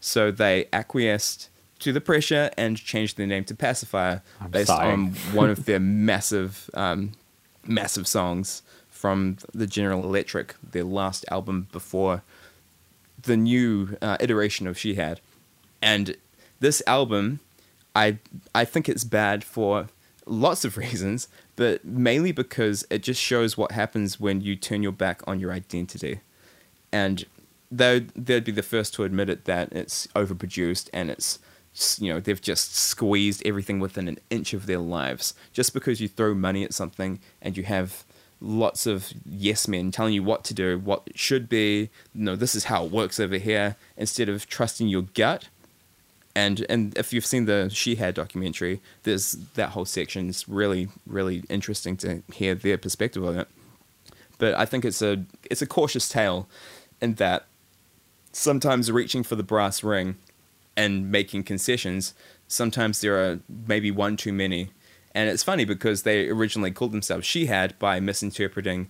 So they acquiesced to the pressure and changed their name to Pacifier I'm based on one of *laughs* their massive, um, massive songs from the General Electric, their last album before the new uh, iteration of Shihad. And this album, I I think it's bad for lots of *laughs* reasons, but mainly because it just shows what happens when you turn your back on your identity. And they'd, they'd be the first to admit it that it's overproduced and it's you know they've just squeezed everything within an inch of their lives just because you throw money at something and you have lots of yes men telling you what to do what should be no this is how it works over here instead of trusting your gut. And and if you've seen the Shihad documentary there's that whole section it's really really interesting to hear their perspective on it. But i think it's a it's a cautious tale in that sometimes reaching for the brass ring and making concessions sometimes there are maybe one too many and it's funny because they originally called themselves Shihad by misinterpreting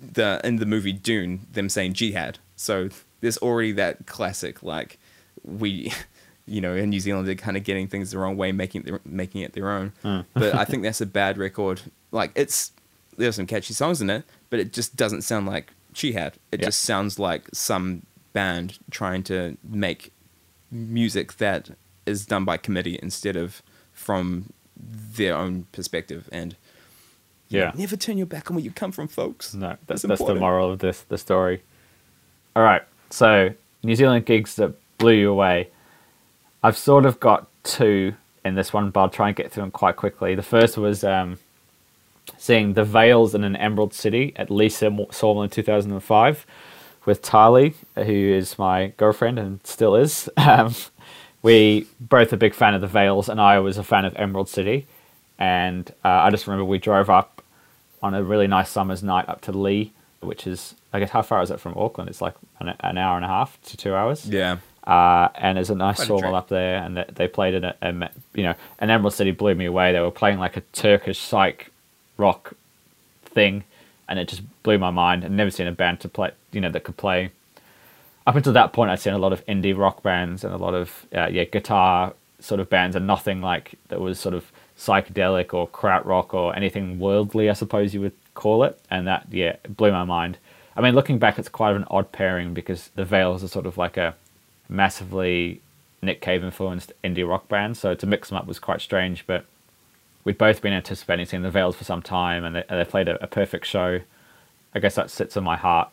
the in the movie Dune them saying jihad. So there's already that classic like we. *laughs* You know, in New Zealand, they're kind of getting things the wrong way, making it their, making it their own. *laughs* but I think that's a bad record. Like it's there's some catchy songs in it, but it just doesn't sound like Shihad. It Yeah. just sounds like some band trying to make music that is done by committee instead of from their own perspective. And Yeah. never turn your back on where you come from, folks. No, that's, That's that's the moral of this the story. All right, so New Zealand gigs that blew you away. I've sort of got two in this one, but I'll try and get through them quite quickly. The first was um, seeing the Veils in an Emerald City at Lisa Sawmill in 2005 with Tali, who is my girlfriend and still is. *laughs* Um, we both a big fan of the Veils, and I was a fan of Emerald City. And uh, I just remember we drove up on a really nice summer's night up to Leigh, which is, I guess, how far is it from Auckland? It's like an, an hour and a half to two hours. Yeah. Uh, and there's a nice Quite sawmill up there, and they, they played in a, a, you know, an Emerald City blew me away. They were playing like a Turkish psych rock thing, and it just blew my mind. I'd never seen a band to play, you know, that could play. Up until that point, I'd seen a lot of indie rock bands and a lot of uh, yeah guitar sort of bands, and nothing like that was sort of psychedelic or krautrock or anything worldly, I suppose you would call it. And that yeah blew my mind. I mean, looking back, it's quite an odd pairing because the Veils are sort of like a massively Nick Cave influenced indie rock band, so to mix them up was quite strange. But we'd both been anticipating seeing the Veils for some time, and they, and they played a, a perfect show. I guess that sits in my heart,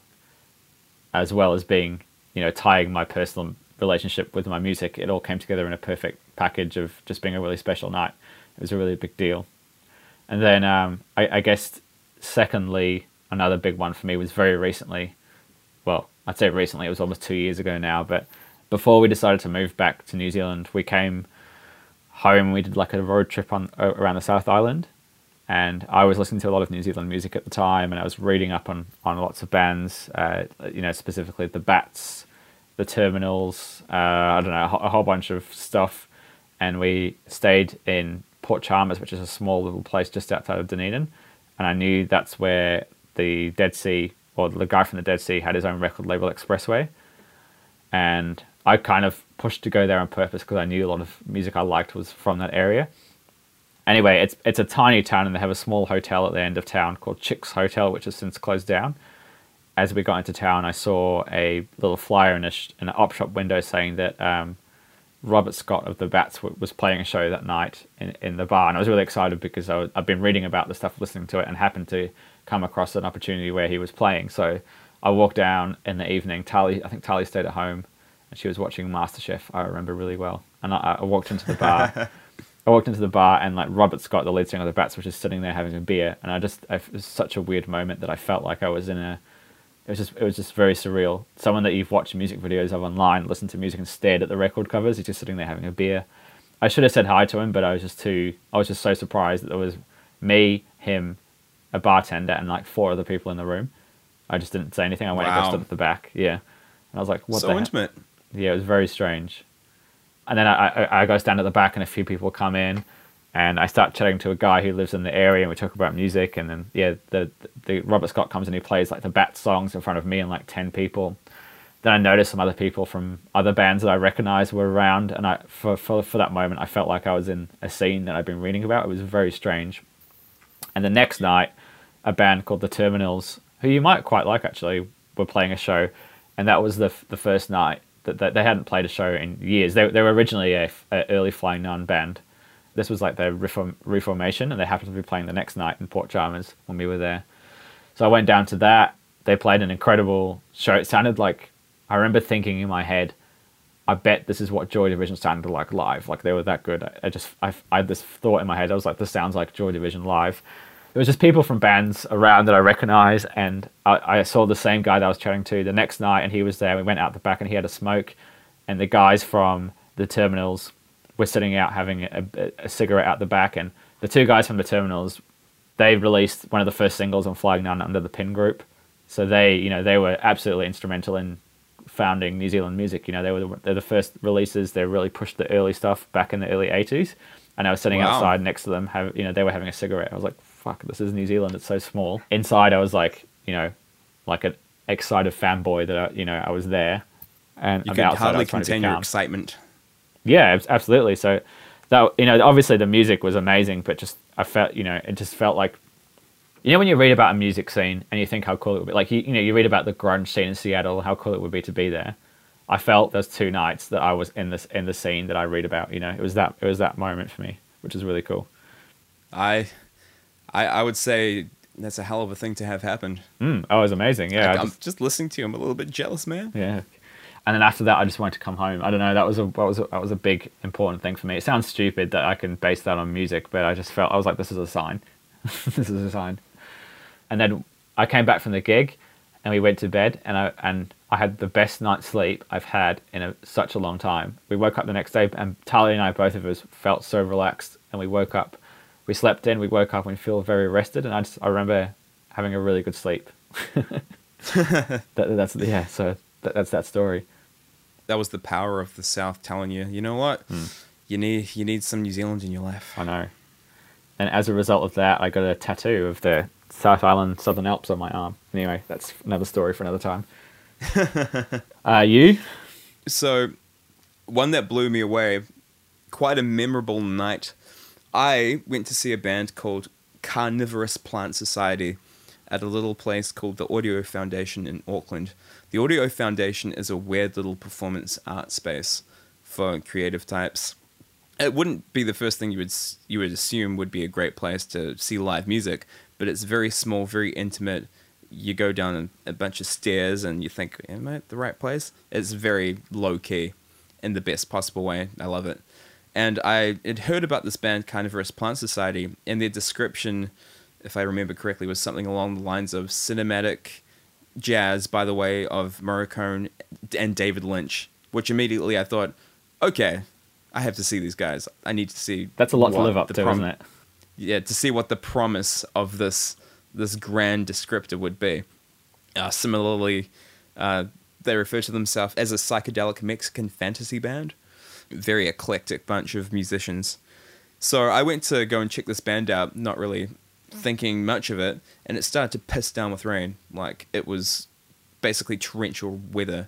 as well as being, you know, tying my personal relationship with my music. It all came together in a perfect package of just being a really special night. It was a really big deal. And then um, I, I guess, secondly, another big one for me was very recently. Well, I'd say recently, it was almost two years ago now, but before we decided to move back to New Zealand, we came home. We did like a road trip on around the South Island, and I was listening to a lot of New Zealand music at the time, and I was reading up on on lots of bands. Uh, you know, specifically the Bats, the Terminals. Uh, I don't know, a, whole- a whole bunch of stuff, and we stayed in Port Chalmers, which is a small little place just outside of Dunedin, and I knew that's where the Dead C or the guy from the Dead C had his own record label, Xpressway and I kind of pushed to go there on purpose because I knew a lot of music I liked was from that area. Anyway, it's it's a tiny town and they have a small hotel at the end of town called Chicks Hotel, which has since closed down. As we got into town, I saw a little flyer in a sh- in an op shop window saying that um, Robert Scott of the Bats was playing a show that night in, in the bar, and I was really excited because I was, I've been reading about the stuff, listening to it, and happened to come across an opportunity where he was playing. So I walked down in the evening. Tali, I think Tali stayed at home, and she was watching MasterChef. I remember really well, and I, I walked into the bar. *laughs* I walked into the bar, and like Robert Scott, the lead singer of the Bats, was just sitting there having a beer, and I just it was such a weird moment that I felt like I was in a it was just it was just very surreal. Someone that you've watched music videos of online, listened to music and stared at the record covers. He's just sitting there having a beer. I should have said hi to him, but I was just too. I was just so surprised that there was me, him, a bartender, and like four other people in the room. I just didn't say anything. I went and Wow. just stood at the back. Yeah, and I was like, "What so the?" he- intimate. yeah, it was very strange. And then I, I, I go stand at the back, and a few people come in, and I start chatting to a guy who lives in the area, and we talk about music. And then yeah, the the Robert Scott comes and he plays like the Bat songs in front of me and like ten people. Then I noticed some other people from other bands that I recognized were around, and I for for for that moment I felt like I was in a scene that I'd been reading about. It was very strange. And the next night, a band called the Terminals, who you might quite like actually, were playing a show, and that was the the first night that, they hadn't played a show in years. They they were originally a, a early Flying Nun band. This was like their reform, reformation, and they happened to be playing the next night in Port Chalmers when we were there. So I went down to that. They played an incredible show. It sounded like I remember thinking in my head, I bet this is what Joy Division sounded like live. Like they were that good. I, I just I, I had this thought in my head. I was like, this sounds like Joy Division live. It was just people from bands around that I recognized, and I, I saw the same guy that I was chatting to the next night, and he was there. We went out the back, and he had a smoke, and the guys from the Terminals were sitting out having a, a, a cigarette out the back, and the two guys from the Terminals, they released one of the first singles on Flying Nun under the Pin Group, so they you know they were absolutely instrumental in founding New Zealand music. You know, they were the, they're the first releases. They really pushed the early stuff back in the early '80s. And I was sitting Wow. outside next to them. Have you know, they were having a cigarette. I was like, "Fuck, this is New Zealand. It's so small." Inside, I was like, you know, like an excited fanboy that I, you know I was there, and You could hardly contain your excitement. Yeah, absolutely. So that you know, obviously the music was amazing, but just I felt you know it just felt like you know when you read about a music scene and you think how cool it would be, like you, you know you read about the grunge scene in Seattle, how cool it would be to be there. I felt those two nights that I was in this in the scene that I read about. You know, it was that it was that moment for me, which is really cool. I, I, I would say that's a hell of a thing to have happen. Mm, oh, it was amazing. Yeah, I I'm just- just listening to you. I'm a little bit jealous, man. Yeah. And then after that, I just wanted to come home. I don't know. That was a that was a, that was a big important thing for me. It sounds stupid that I can base that on music, but I just felt I was like, this is a sign. *laughs* this is a sign. And then I came back from the gig, and we went to bed, and I and I had the best night's sleep I've had in a, such a long time. We woke up the next day, and Talia and I, both of us, felt so relaxed, and we woke up. We slept in. We woke up and we feel very rested, and I just I remember having a really good sleep. *laughs* that, that's yeah. So that, that's that story. That was the power of the South telling you, you know what, Hmm. you need you need some New Zealand in your life. I know. And as a result of that, I got a tattoo of the South Island Southern Alps on my arm. Anyway, that's another story for another time. *laughs* uh, you? So, one that blew me away, quite a memorable night. I went to see a band called Carnivorous Plant Society at a little place called the Audio Foundation in Auckland. The Audio Foundation is a weird little performance art space for creative types. It wouldn't be the first thing you would you would assume would be a great place to see live music, but it's very small, very intimate. You go down a, bunch of stairs and you think, "Am I at the right place?" It's very low key, in the best possible way. I love it. And I had heard about this band, Carnivorous Plant Society, and their description, if I remember correctly, was something along the lines of cinematic jazz by the way of Morricone and David Lynch, which immediately I thought, okay, I have to see these guys. I need to see. That's a lot to live up to, prom- isn't it? Yeah, to see what the promise of this this grand descriptor would be. Uh, similarly, uh, they refer to themselves as a psychedelic Mexican fantasy band. Very eclectic bunch of musicians. So I went to go and check this band out, not really thinking much of it, and it started to piss down with rain. Like it was basically torrential weather.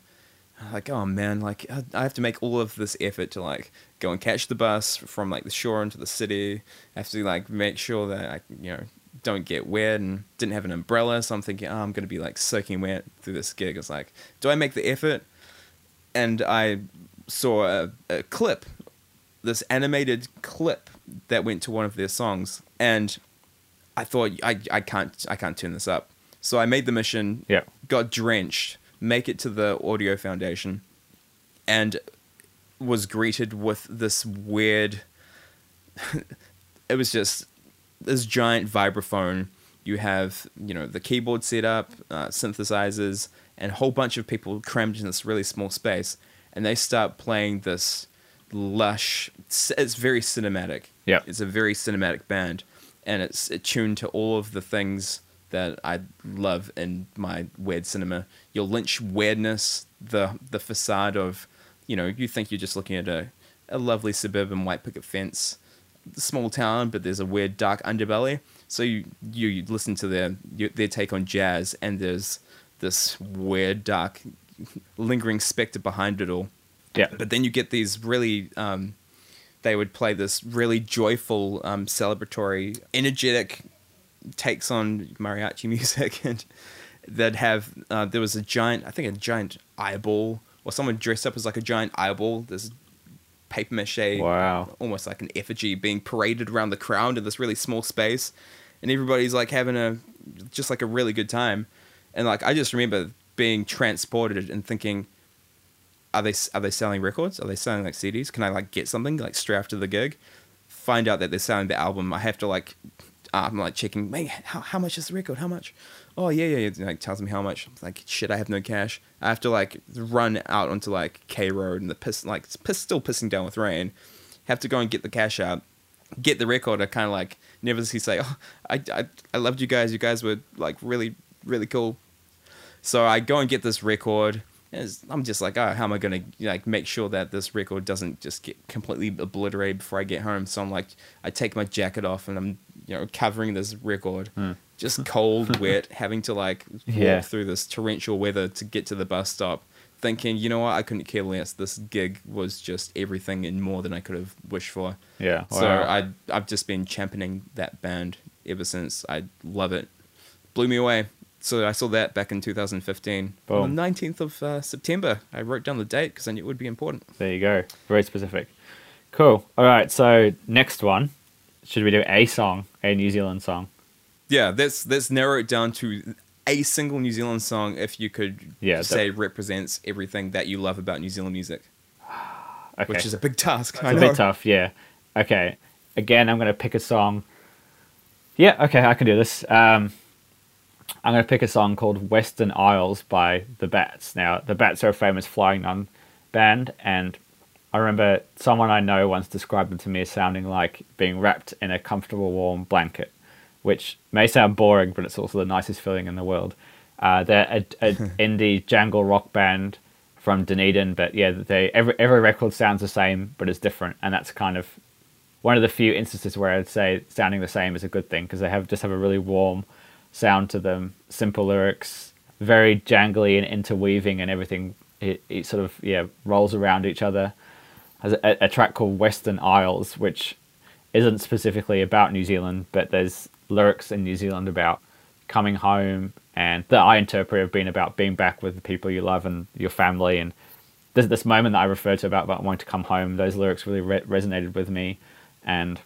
Like, oh man, like I- have to make all of this effort to like go and catch the bus from like the shore into the city. I have to like make sure that I, you know, don't get wet and didn't have an umbrella. So I'm thinking, oh, I'm gonna be like soaking wet through this gig. It's like, do I make the effort? And I saw a, a clip, this animated clip that went to one of their songs, and I thought I, I can't I can't turn this up. So I made the mission, Yeah. got drenched, make it to the audio foundation, and was greeted with this weird. *laughs* it was just this giant vibraphone. You have you know the keyboard set up, uh, synthesizers, and a whole bunch of people crammed in this really small space, and they start playing this lush. It's, very cinematic. Yep. it's a very cinematic band, and it's attuned to all of the things that I love in my weird cinema. Your Lynch weirdness, the the facade of, you know, you think you're just looking at a, a lovely suburban white picket fence, small town, but there's a weird dark underbelly. So you you listen to their you- their take on jazz, and there's this weird dark, lingering specter behind it all. Yeah. But then you get these really, um, they would play this really joyful, um, celebratory, energetic takes on mariachi *laughs* music, and they'd have uh, there was a giant, I think a giant eyeball, or someone dressed up as like a giant eyeball. This paper mache, Wow. almost like an effigy being paraded around the crowd in this really small space, and everybody's like having a just like a really good time, and like I just remember being transported and thinking, are they are they selling records? Are they selling like CDs? Can I like get something like straight after the gig? Find out that they're selling the album. I have to like, uh, I'm like checking. Man, how how much is the record? How much? Oh yeah yeah. yeah. Like tells me how much. I'm like shit. I have no cash. I have to like run out onto like K Road and the piss like piss, still pissing down with rain. Have to go and get the cash out. Get the record. I kind of like nervously say, oh, I, I I loved you guys. You guys were like really really cool. So I go and get this record. and I'm just like, oh, how am I gonna like make sure that this record doesn't just get completely obliterated before I get home? So I'm like, I take my jacket off and I'm you know covering this record, hmm. just cold, *laughs* wet, having to like walk Yeah. through this torrential weather to get to the bus stop, thinking, you know what, I couldn't care less. This gig was just everything and more than I could have wished for. Yeah. So wow. I I've just been championing that band ever since. I love it. Blew me away. So I saw that back in 2015 Boom. on the 19th of uh, September. I wrote down the date because I knew it would be important. There you go. Very specific. Cool. All right. So next one, should we do a song, a New Zealand song? Yeah, let's let's narrow it down to a single New Zealand song if you could Yeah, say represents everything that you love about New Zealand music, *sighs* Okay. which is a big task. It's a know. bit tough, yeah. Okay. Again, I'm going to pick a song. Yeah, okay, I can do this. Um, I'm going to pick a song called Western Isles by The Bats. Now, The Bats are a famous flying nun band, and I remember someone I know once described them to me as sounding like being wrapped in a comfortable, warm blanket, which may sound boring, but it's also the nicest feeling in the world. Uh, they're a, a *laughs* indie jangle rock band from Dunedin, but yeah, they every every record sounds the same, but it's different, and that's kind of one of the few instances where I'd say sounding the same is a good thing because they have just have a really warm sound to them, simple lyrics, very jangly and interweaving, and everything it, it sort of yeah rolls around each other. Has a, a track called Western Isles, which isn't specifically about New Zealand, but there's lyrics in New Zealand about coming home, and that I interpret have been about being back with the people you love and your family, and this this moment that I referred to about, about wanting to come home. Those lyrics really re- resonated with me, and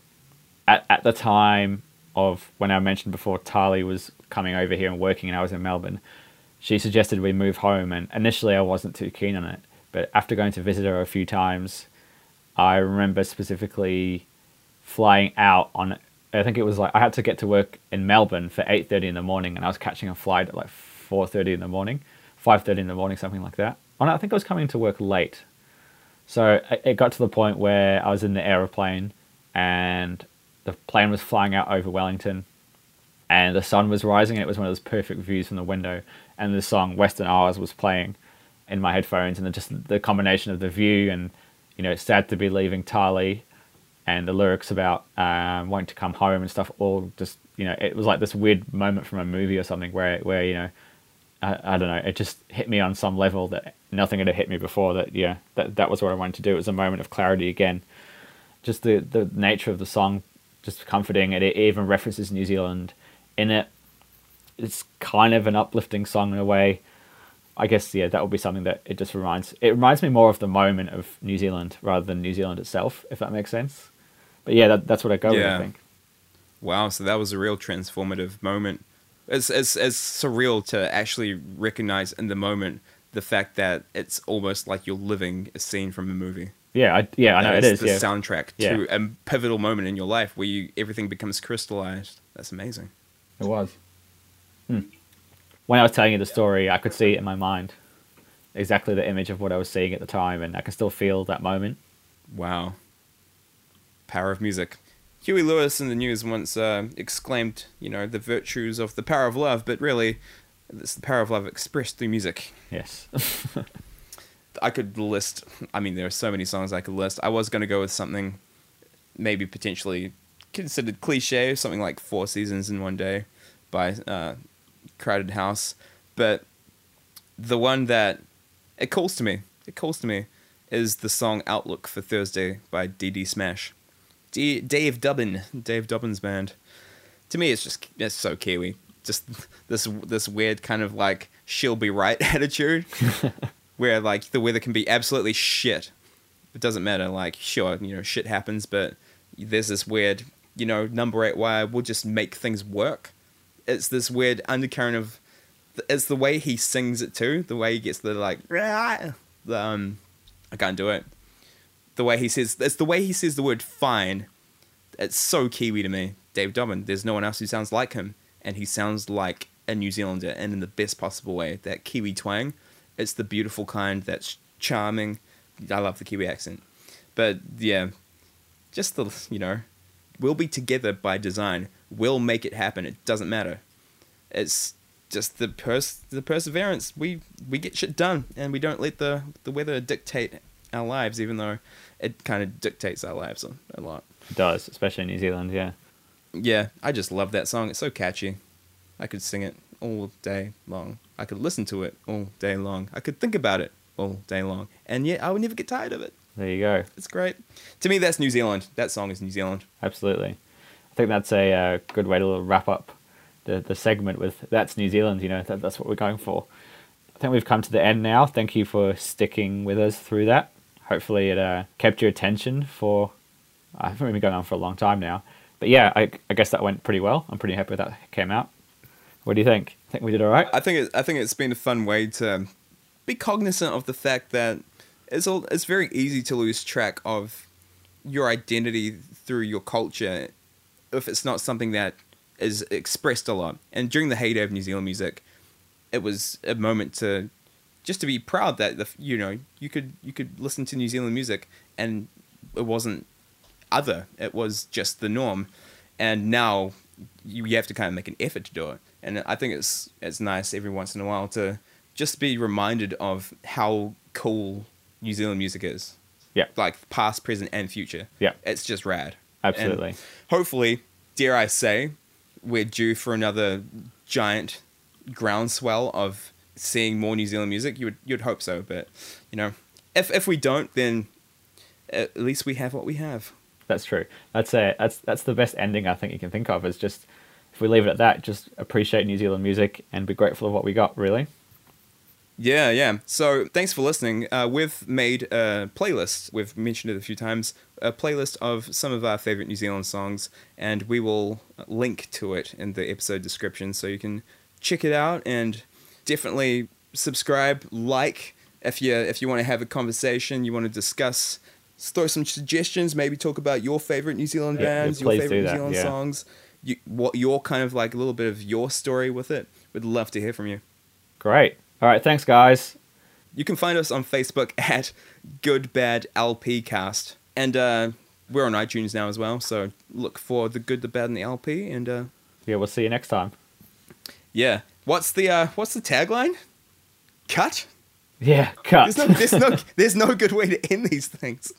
at at the time of when I mentioned before, Tali was coming over here and working, and I was in Melbourne. She suggested we move home, and initially I wasn't too keen on it. But after going to visit her a few times, I remember specifically flying out on. I think it was like I had to get to work in Melbourne for eight thirty in the morning, and I was catching a flight at like four thirty in the morning, five thirty in the morning, something like that. And I think I was coming to work late, so it- it got to the point where I was in the aeroplane, and the plane was flying out over Wellington, and the sun was rising, and it was one of those perfect views from the window, and the song Western Isles was playing in my headphones, and just the combination of the view and you know, it's sad to be leaving Tali, and the lyrics about um, wanting to come home and stuff. All just you know, it was like this weird moment from a movie or something where where you know, I, I don't know, it just hit me on some level that nothing had hit me before. That yeah, that that was what I wanted to do. It was a moment of clarity again. Just the the nature of the song, just comforting. It, it even references New Zealand in it. It's kind of an uplifting song in a way. I guess yeah, that would be something that it just reminds. It reminds me more of the moment of New Zealand rather than New Zealand itself, if that makes sense. But yeah, that, that's what I go with. I think. Wow, so that was a real transformative moment. It's, it's, it's surreal to actually recognize in the moment the fact that it's almost like you're living a scene from a movie. Yeah, I, yeah, I know it is. the Yeah, soundtrack Yeah. to a pivotal moment in your life where you everything becomes crystallized. That's amazing. It was. Hmm. When I was telling you the story, I could see it in my mind, exactly the image of what I was seeing at the time, and I can still feel that moment. Wow. Power of music. Huey Lewis in the news once uh, exclaimed, you know, the virtues of the power of love, but really, it's the power of love expressed through music. Yes. *laughs* I could list, I mean, there are so many songs I could list. I was going to go with something maybe potentially considered cliche, something like Four Seasons in One Day by uh, Crowded House. But the one that it calls to me, it calls to me, is the song Outlook for Thursday by DD Smash. D- Dave Dobbyn, Dave Dobbyn's band. To me, it's just, it's so Kiwi. Just *laughs* this this weird kind of like she'll be right *laughs* attitude *laughs* where like the weather can be absolutely shit. It doesn't matter. Like sure, you know, shit happens, but there's this weird, you know, number eight wire. We'll just make things work. It's this weird undercurrent of. It's the way he sings it too. The way he gets the like, the, um, I can't do it. The way he says, it's the way he says the word fine. It's so Kiwi to me. Dave Dobbyn. There's no one else who sounds like him, and he sounds like a New Zealander, and in the best possible way. That Kiwi twang. It's the beautiful kind that's charming. I love the Kiwi accent. But yeah, just the, you know, we'll be together by design. We'll make it happen. It doesn't matter. It's just the pers- the perseverance. We we get shit done and we don't let the the weather dictate our lives even though it kind of dictates our lives a, a lot. It does, especially in New Zealand. Yeah. Yeah, I just love that song. It's so catchy. I could sing it all day long. I could listen to it all day long. I could think about it all day long. And yet I would never get tired of it. There you go. It's great. To me, that's New Zealand. That song is New Zealand. Absolutely. I think that's a uh, good way to wrap up the, the segment with that's New Zealand, you know, that, that's what we're going for. I think we've come to the end now. Thank you for sticking with us through that. Hopefully, it uh, kept your attention for. I haven't been going on for a long time now. But yeah, I, I guess that went pretty well. I'm pretty happy with that came out. What do you think? I think we did all right. I think it, I think it's been a fun way to be cognizant of the fact that it's all, it's very easy to lose track of your identity through your culture if it's not something that is expressed a lot. And during the heyday of New Zealand music, it was a moment to just to be proud that the you know you could you could listen to New Zealand music and it wasn't other. It was just the norm. And now you, you have to kind of make an effort to do it. And I think it's it's nice every once in a while to just be reminded of how cool New Zealand music is. Yeah. Like past, present, and future. Yeah. It's just rad. Absolutely. And hopefully, dare I say, we're due for another giant groundswell of seeing more New Zealand music. You would you'd hope so, but you know, if if we don't, then at least we have what we have. That's true. That's a that's that's the best ending I think you can think of. Is just if we leave it at that, just appreciate New Zealand music and be grateful of what we got. Really. Yeah, yeah. So thanks for listening. Uh, we've made a playlist. We've mentioned it a few times. A playlist of some of our favorite New Zealand songs, and we will link to it in the episode description, so you can check it out and definitely subscribe, like if you if you want to have a conversation, you want to discuss, throw some suggestions, maybe talk about your favorite New Zealand Yeah, bands, your favorite New Zealand yeah. songs, you, what your kind of like a little bit of your story with it. We'd love to hear from you. Great. All right. Thanks, guys. You can find us on Facebook *laughs* at Good Bad LP Cast, and uh, we're on iTunes now as well. So look for the Good, the Bad, and the LP. And uh, Yeah, we'll see you next time. yeah, what's the uh, what's the tagline? Cut. Yeah. Cut. There's no there's no *laughs* there's no good way to end these things.